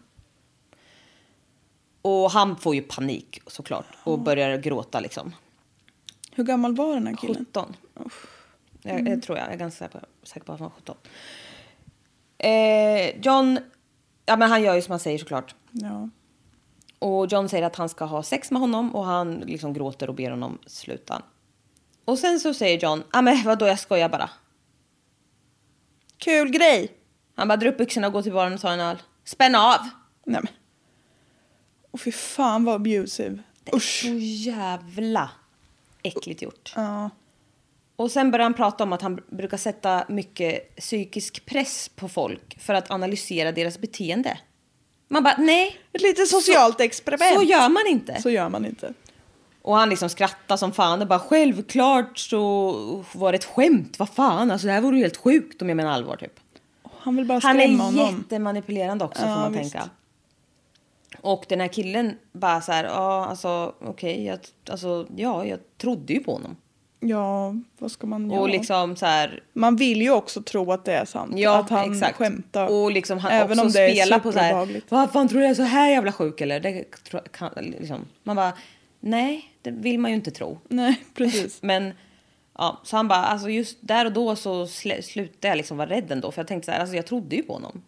Och han får ju panik såklart. Och börjar gråta liksom. Hur gammal var den här killen? 17. Jag, jag tror jag. Jag är ganska säker på, säker på att han var 17. Eh, John... Ja, men han gör ju som han säger såklart. Ja. Och John säger att han ska ha sex med honom och han liksom gråter och ber honom sluta. Och sen så säger John, ja men vadå jag skojar bara. Kul grej! Han bara drar upp byxorna och går till baren och tar en öl. Spänn av! Nej men. Och fy fan vad abusive. Usch. Så jävla äckligt gjort. Ja. Och sen börjar han prata om att han brukar sätta mycket psykisk press på folk för att analysera deras beteende. Man bara, nej. Ett litet socialt experiment. Så gör man inte. Så gör man inte. Och han liksom skrattar som fan och bara självklart så var det ett skämt. Vad fan, alltså det här vore ju helt sjukt om jag menar allvar typ. Han vill bara Han skrämma är honom. jättemanipulerande också Ja, får man visst. tänka. Och den här killen bara så här, ja alltså okej, jag, alltså ja, jag trodde ju på honom. Ja, vad ska man göra? Och liksom så här, Man vill ju också tro att det är sant. ja att han exakt. skämtar. Och liksom han Även också om det är spelar på så här, vad fan tror du jag är så här jävla sjuk eller? Det kan, liksom. Man bara, nej, det vill man ju inte tro. Nej, precis. Men ja, så han bara, alltså just där och då så sl- slutade jag liksom vara rädd ändå. För jag tänkte så här, alltså jag trodde ju på honom.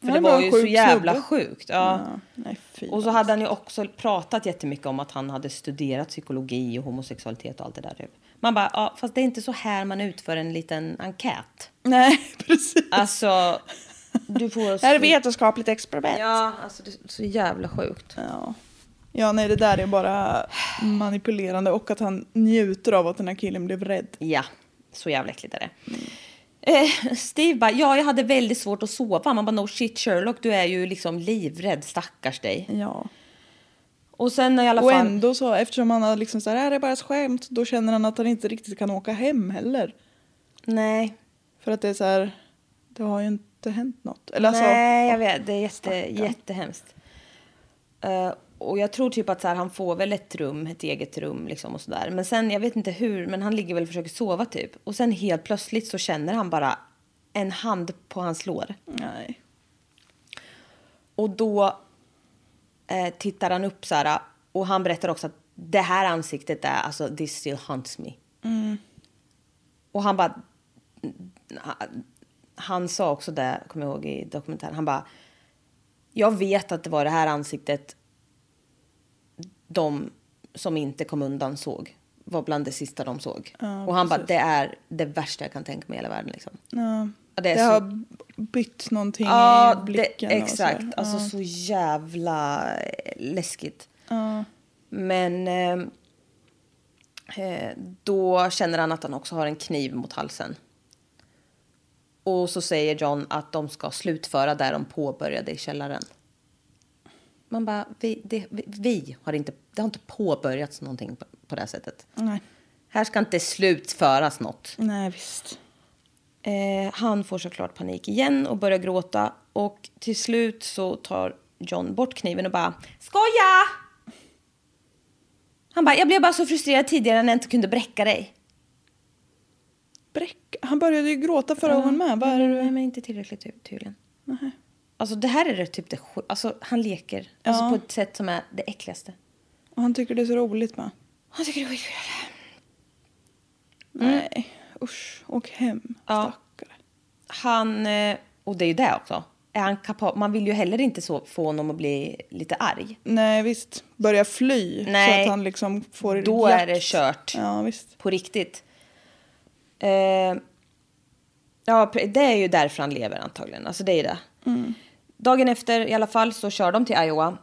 För Han det var var ju så jävla snubbe. sjukt. Ja. Ja, nej, fy Och så hade han ju också pratat jättemycket om att han hade studerat psykologi och homosexualitet och allt det där. Typ. Man bara, ja, fast det är inte så här man utför en liten enkät. Nej, precis. Alltså, du får... Det här är vetenskapligt experiment. Ja, alltså det är så jävla sjukt. Ja. Ja, nej, det där är bara manipulerande och att han njuter av att den här killen blev rädd. Ja, så jävla äckligt är det. Eh, Steve bara, ja jag hade väldigt svårt att sova. Man bara, no shit Sherlock, du är ju liksom livrädd, stackars dig. Ja. Och sen i alla Och fall... ändå så, eftersom han har liksom så här, "Äh, det är bara ett skämt, då känner han att han inte riktigt kan åka hem heller. Nej, För att det är så här, det har ju inte hänt något. Eller alltså, nej jag vet, det är jätte, stackarn. jättehemskt. Eh, och jag tror typ att så här, han får väl ett rum, ett eget rum liksom och sådär. Men sen, jag vet inte hur, men han ligger väl och försöker sova typ. Och sen helt plötsligt så känner han bara en hand på hans lår. Nej. Och då eh, tittar han upp så här och han berättar också att det här ansiktet är alltså this still haunts me. Och han bara han sa också det, kommer jag ihåg i dokumentären, han bara jag vet att det var det här ansiktet de som inte kom undan såg var bland det sista de såg. och han bara, det är det värsta jag kan tänka mig i hela världen. Liksom. Ja. Ja, det Det så- har bytt någonting Ja, i blicken. det, och så exakt. här. Alltså Ja. så jävla eh, läskigt. Ja. Men eh, eh, då känner han att han också har en kniv mot halsen. Och så säger John att de ska slutföra där de påbörjade i källaren. Man bara, vi, det, vi, vi har inte, det har inte påbörjats någonting på, på det här sättet. Nej. Här ska inte slutföras något. Nej, visst. Eh, han får såklart panik igen och börjar gråta. Och till slut så tar John bort kniven och bara Skoja! Han bara, jag blev bara så frustrerad tidigare när jag inte kunde bräcka dig. Bräck. Han började ju gråta förra gången med. Vad är det Nej, du... men inte tillräckligt ty- tydligen. Alltså det här är det typ det Alltså han leker. Alltså Ja. på ett sätt som är det äckligaste. Och han tycker det är så roligt med. Han tycker det är skitkul. Nej, usch. Åk hem. Ja. Stackare. Han, eh, och det är ju det också. Är han kapabel? Man vill ju heller inte så få honom att bli lite arg. Nej, visst. Börja fly. Så Nej. att han liksom får Då jakt. är det kört. Ja, visst. På riktigt. Eh, ja, det är ju därför han lever antagligen. Alltså det är det. Dagen efter i alla fall så kör de till Iowa.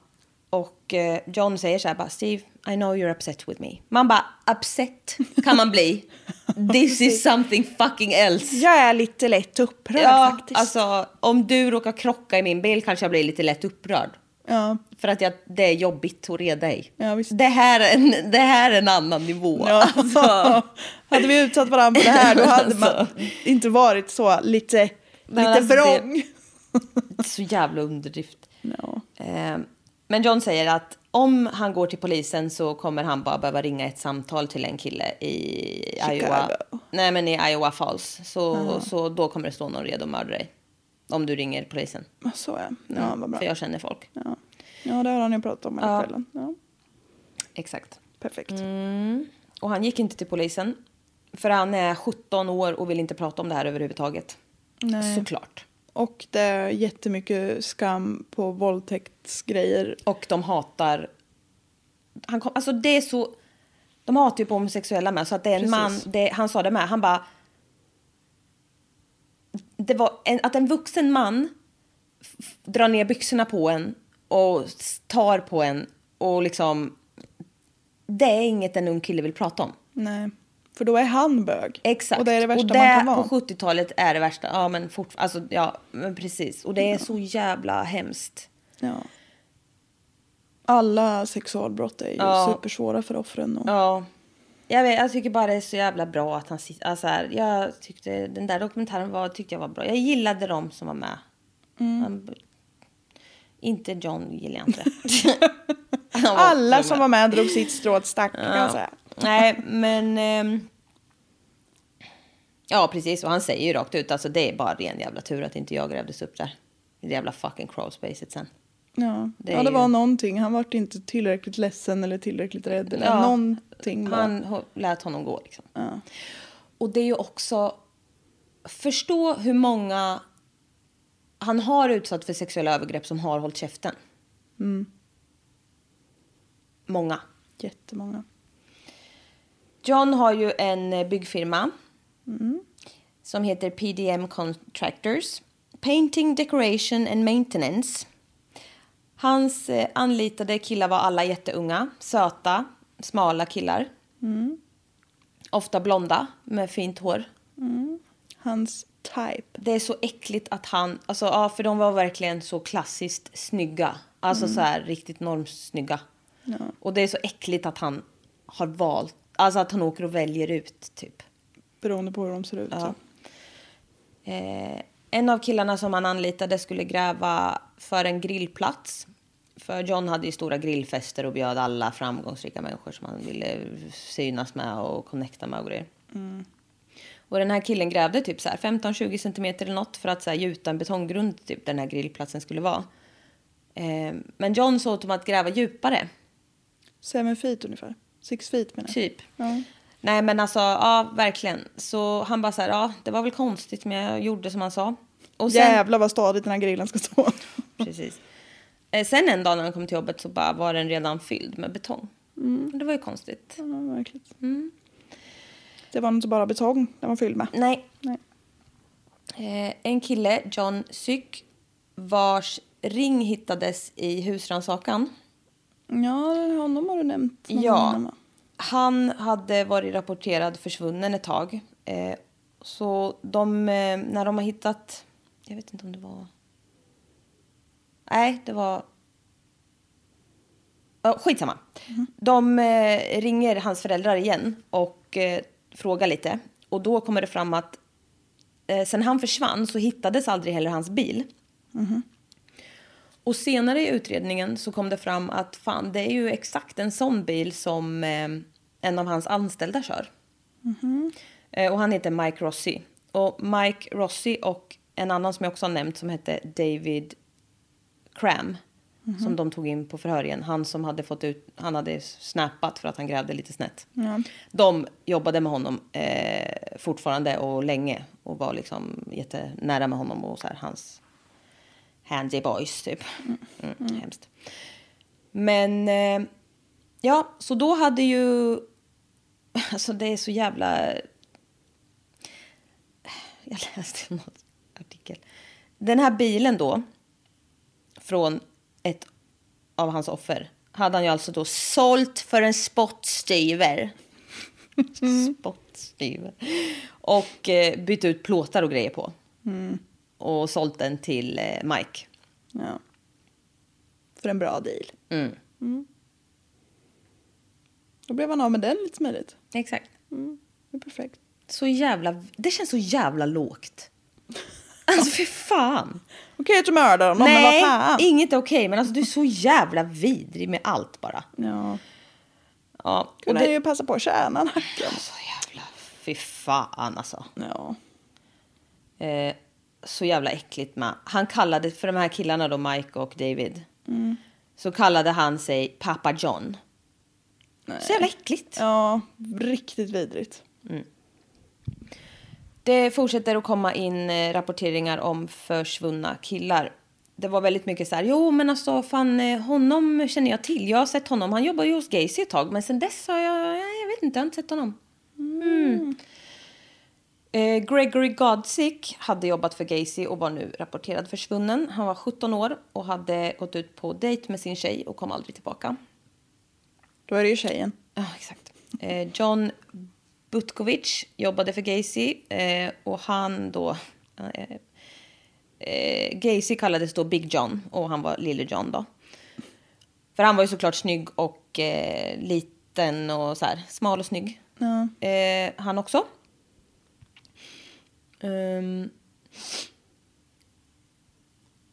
Och eh, John säger så här bara, Steve, I know you're upset with me. Man bara, upset kan man bli. This is something fucking else. Jag är lite lätt upprörd Ja, faktiskt. alltså om du råkar krocka i min bil kanske jag blir lite lätt upprörd. Ja. För att jag, det är jobbigt att reda i. Ja. Det, här är en, det här är en annan nivå. Ja. Alltså, hade vi utsatt varandra för det här då hade man Alltså. inte varit så lite, lite alltså, vrång. så jävla underdrift. Ja. Eh, men John säger att om han går till polisen så kommer han bara behöva ringa ett samtal till en kille i Iowa. Nej, men i Iowa Falls. Så, så då kommer det stå någon redo att mörda dig. Om du ringer polisen. Så ja. Ja, vad bra. För jag känner folk. Ja. ja, det har han ju pratat om hela kvällen. Ja, Exakt. perfekt. Mm. Och han gick inte till polisen. För han är 17 år och vill inte prata om det här överhuvudtaget. Nej. Såklart. Och det är jättemycket skam på våldtäktsgrejer. Och de hatar... Han kom, alltså det är så... De hatar ju på homosexuella med. Så att det är en Precis. man... Det, han sa det med. Han bara... Det var en, att en vuxen man drar ner byxorna på en och tar på en och liksom... Det är inget en ung kille vill prata om. Nej, för då är han bög. Exakt. Och det är det värsta och man kan det vara. på 70-talet är det värsta. Ja, men fort, alltså, ja, men precis. Och det är så jävla hemskt. Ja. Alla sexualbrott är ju Ja. supersvåra för offren. Och... Ja. Jag, vet, jag tycker bara det är så jävla bra att han sitter... Alltså här, jag tyckte den där dokumentären var, tyckte jag var bra. Jag gillade de som var med. Mm. Han, inte John gillar jag inte. Alla som var med drog sitt strå åt stack kan jag säga. Nej, men... ehm, ja, precis. Och han säger ju rakt ut, alltså det är bara ren jävla tur att inte jag grävdes upp där. I det jävla fucking crawlspacet sen. Ja, Det ja, det ju- var någonting. Han var inte tillräckligt ledsen eller tillräckligt rädd. Eller Ja, någonting var... Han lät honom gå liksom. Ja. Och det är ju också... Förstå hur många han har utsatt för sexuella övergrepp som har hållit käften. Mm. Många. Jättemånga. John har ju en eh, byggfirma som heter PDM Contractors. Painting, Decoration and Maintenance. Hans eh, anlitade killar var alla jätteunga, söta, smala killar. Ofta blonda med fint hår. Hans type. Det är så äckligt att han, alltså ja, för de var verkligen så klassiskt snygga. Alltså så här riktigt normsnygga. Och det är så äckligt att han har valt, alltså att han åker och väljer ut typ. Beroende på hur de ser ut. Ja. Eh, en av killarna som han anlitade skulle gräva för en grillplats För John hade ju stora grillfester och bjöd alla framgångsrika människor som han ville synas med och connecta med och grejer. Och den här killen grävde typ så här 15-20 centimeter eller något för att så här gjuta en betonggrund typ där den här grillplatsen skulle vara. Eh, men John sa åt dem att gräva djupare. Seven feet ungefär. Six feet menar jag. Typ. Ja. Nej men alltså, ja verkligen. Så han bara så här, ja det var väl konstigt men jag gjorde som han sa. Och sen, Jävlar vad stadigt den här grillen ska stå. Precis. Eh, sen en dag när han kom till jobbet så bara var den redan fylld med betong. Det var ju konstigt. Ja, verkligen. Det var inte bara betong den var fylld med. Nej. Nej. Eh, en kille, John Syk, vars ring hittades i husrannsakan. Ja, honom har du nämnt. Ja, han hade varit rapporterad försvunnen ett tag. Eh, så de, eh, när de har hittat, jag vet inte om det var, nej det var, ja, skitsamma. De eh, ringer hans föräldrar igen och eh, frågar lite. Och då kommer det fram att eh, sen han försvann så hittades aldrig heller hans bil. Och senare i utredningen så kom det fram att fan, det är ju exakt en sån bil som eh, en av hans anställda kör. Eh, och han heter Mike Rossi. Och Mike Rossi och en annan som jag också har nämnt som hette David Cram. Som de tog in på förhör igen. Han som hade fått ut, han hade snappat för att han grävde lite snett. De jobbade med honom eh, fortfarande och länge. Och var liksom jättenära med honom och så här, hans handy boys typ. Mm, Hemskt. Men eh, ja, så då hade ju... Alltså det är så jävla... Jag läste någon artikel. Den här bilen då, från ett av hans offer, hade han ju alltså då sålt för en spottstyver. spottstyver. Och eh, bytt ut plåtar och grejer på. Och sålt den till eh, Mike. Ja. För en bra deal. Mm. Då blev han av med den lite smidigt. Exakt. Det är perfekt. Så jävla... Det känns så jävla lågt. Alltså fy fan. Okej att du mördar honom, men vad Nej, fan. inget är okej. Men alltså du är så jävla vidrig med allt bara. Ja. Ja, och Kunde det, ju passa på att tjäna en hacka. så jävla... Fy fan alltså. Ja. Eh, så jävla äckligt med. Han kallade, för de här killarna då, Mike och David. Så kallade han sig Papa John. Så jävla äckligt. ja, riktigt vidrigt. Det fortsätter att komma in eh, rapporteringar om försvunna killar. Det var väldigt mycket så här, jo men alltså fan eh, honom känner jag till. Jag har sett honom, han jobbar ju hos Gacy ett tag. Men sen dess har jag, jag vet inte, jag har inte sett honom. Mm. Eh, Gregory Godsick hade jobbat för Gacy och var nu rapporterad försvunnen. Han var 17 år och hade gått ut på dejt med sin tjej och kom aldrig tillbaka. Då är det ju tjejen. Ja, exakt. Eh, John Butkovic jobbade för Gacy eh, och han då... Eh, Gacy kallades då Big John och han var Lille John då. För han var ju såklart snygg och liten och så här smal och snygg. Eh, han också. Ehm,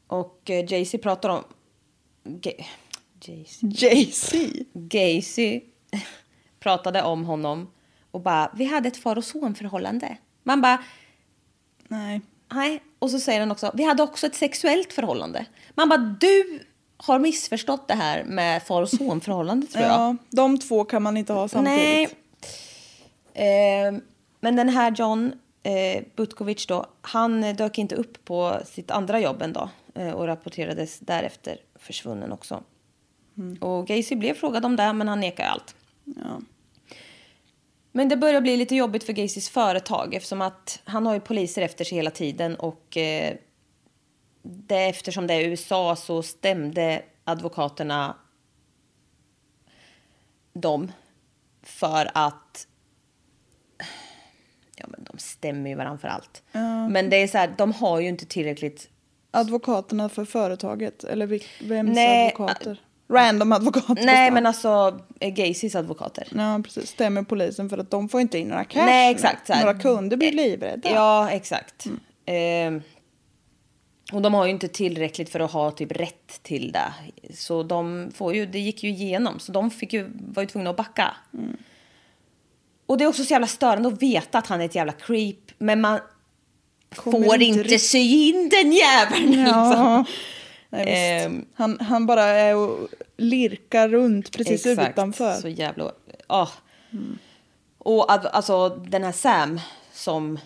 och eh, Jay-Z pratar om... Jay-Z. Jay-Z. Pratade om honom och bara, vi hade ett far och sonförhållande. Man bara, Nej. nej. Och så säger han också, vi hade också ett sexuellt förhållande. Man bara, du har missförstått det här med far och sonförhållande tror jag. Ja, de två kan man inte ha samtidigt. Nej. Eh, men den här John eh, Butkovic då, han dök inte upp på sitt andra jobb en dag eh, och rapporterades därefter försvunnen också. Och Gacy blev frågad om det, men han nekar allt. Ja. Men det börjar bli lite jobbigt för Gacys företag eftersom att han har ju poliser efter sig hela tiden och eh, det, eftersom det är USA så stämde advokaterna dem för att ja men de stämmer ju varandra för allt. Men det är så här, de har ju inte tillräckligt Advokaterna för företaget, eller vems Nej, advokater? Random advokater. Nej men alltså eh, Gacys advokater. Ja, precis. Stämmer polisen för att de får inte in några cash. Nej, exakt. Några kunder blir livrädda. Ja, exakt. Eh, Och de har ju inte tillräckligt för att ha typ rätt till det. Så de får ju, det gick ju igenom. Så de fick ju, var ju tvungna att backa. Och det är också så jävla störande att veta att han är ett jävla creep. Men man Kommer får inte sy in den jäveln. Ja. Liksom. Nej. Ehm. han, han bara är och lirkar runt precis utanför. Så jävla... Ja. Och att, alltså den här Sam som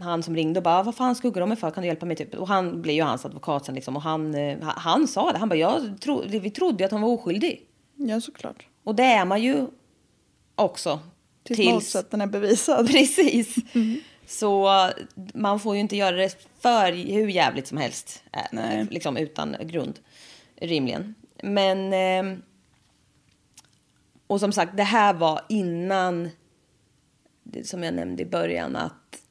han som ringde och bara vad fan skuggar de mig för kan du hjälpa mig typ och han blev ju hans advokat sen liksom och han, eh, han- han sa det han bara jag tro, vi trodde ju att han var oskyldig Ja, såklart. och det är man ju också Tills, tills motsatsen är bevisad. precis så eh, man får ju inte göra det för hur jävligt som helst eh, Nej. liksom utan grund rimligen men ehm, och som sagt, det här var innan, som jag nämnde i början, att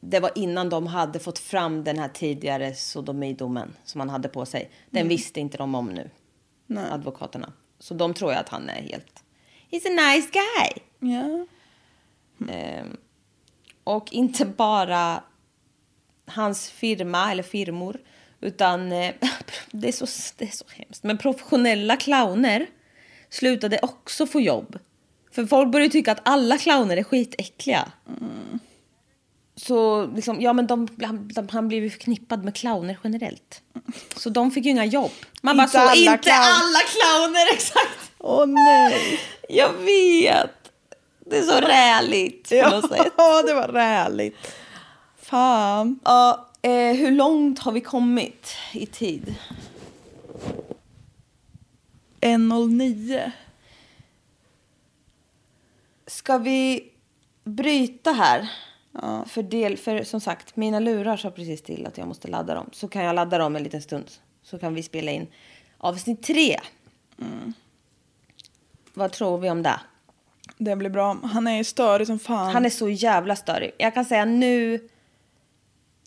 det var innan de hade fått fram den här tidigare sodomidomen som han hade på sig. Den visste inte de om nu, advokaterna. Så de tror ju att han är helt... He's a nice guy. Ja. Ehm, och inte bara hans firma eller firmor, utan eh, det, är så, det är så hemskt. Men professionella clowner slutade också få jobb. För folk började tycka att alla clowner är skitäckliga. Så liksom, ja men de, han, de, han blev ju förknippad med clowner generellt. Så de fick ju inga jobb. Man bara Inte så, alla inte clown- alla clowner exakt. Åh nej! Jag vet. Det är så räligt på något sätt. Ja, det var räligt. Fan. Ja, eh, hur långt har vi kommit i tid? 1.09. Ska vi bryta här? För, del, för som sagt, mina lurar sa precis till att jag måste ladda dem. Så kan jag ladda dem en liten stund. Så kan vi spela in avsnitt tre. Vad tror vi om det? Det blir bra. Han är ju störig som fan. Han är så jävla störig. Jag kan säga nu,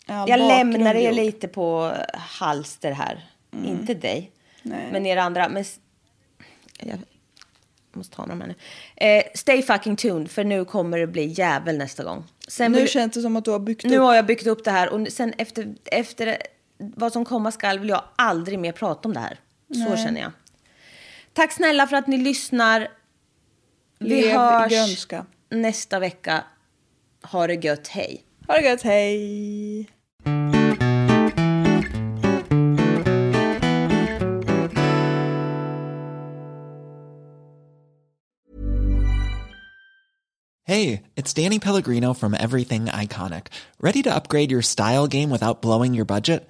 All jag lämnar er lite på halster här. Inte dig, Nej. men er andra. Men jag måste ta dem här nu. Eh, stay fucking tuned, för nu kommer det bli jävel nästa gång. Sen Nu vill- känns det som att du har byggt nu upp. har jag byggt upp det här och sen efter, efter vad som komma skall vill jag aldrig mer prata om det här. Så känner jag. Tack snälla för att ni lyssnar. Vi Lev hörs grönska. nästa vecka. Ha det gött, hej. Ha det gött, hej! Hey, it's Danny Pellegrino from Everything Iconic. Ready to upgrade your style game without blowing your budget?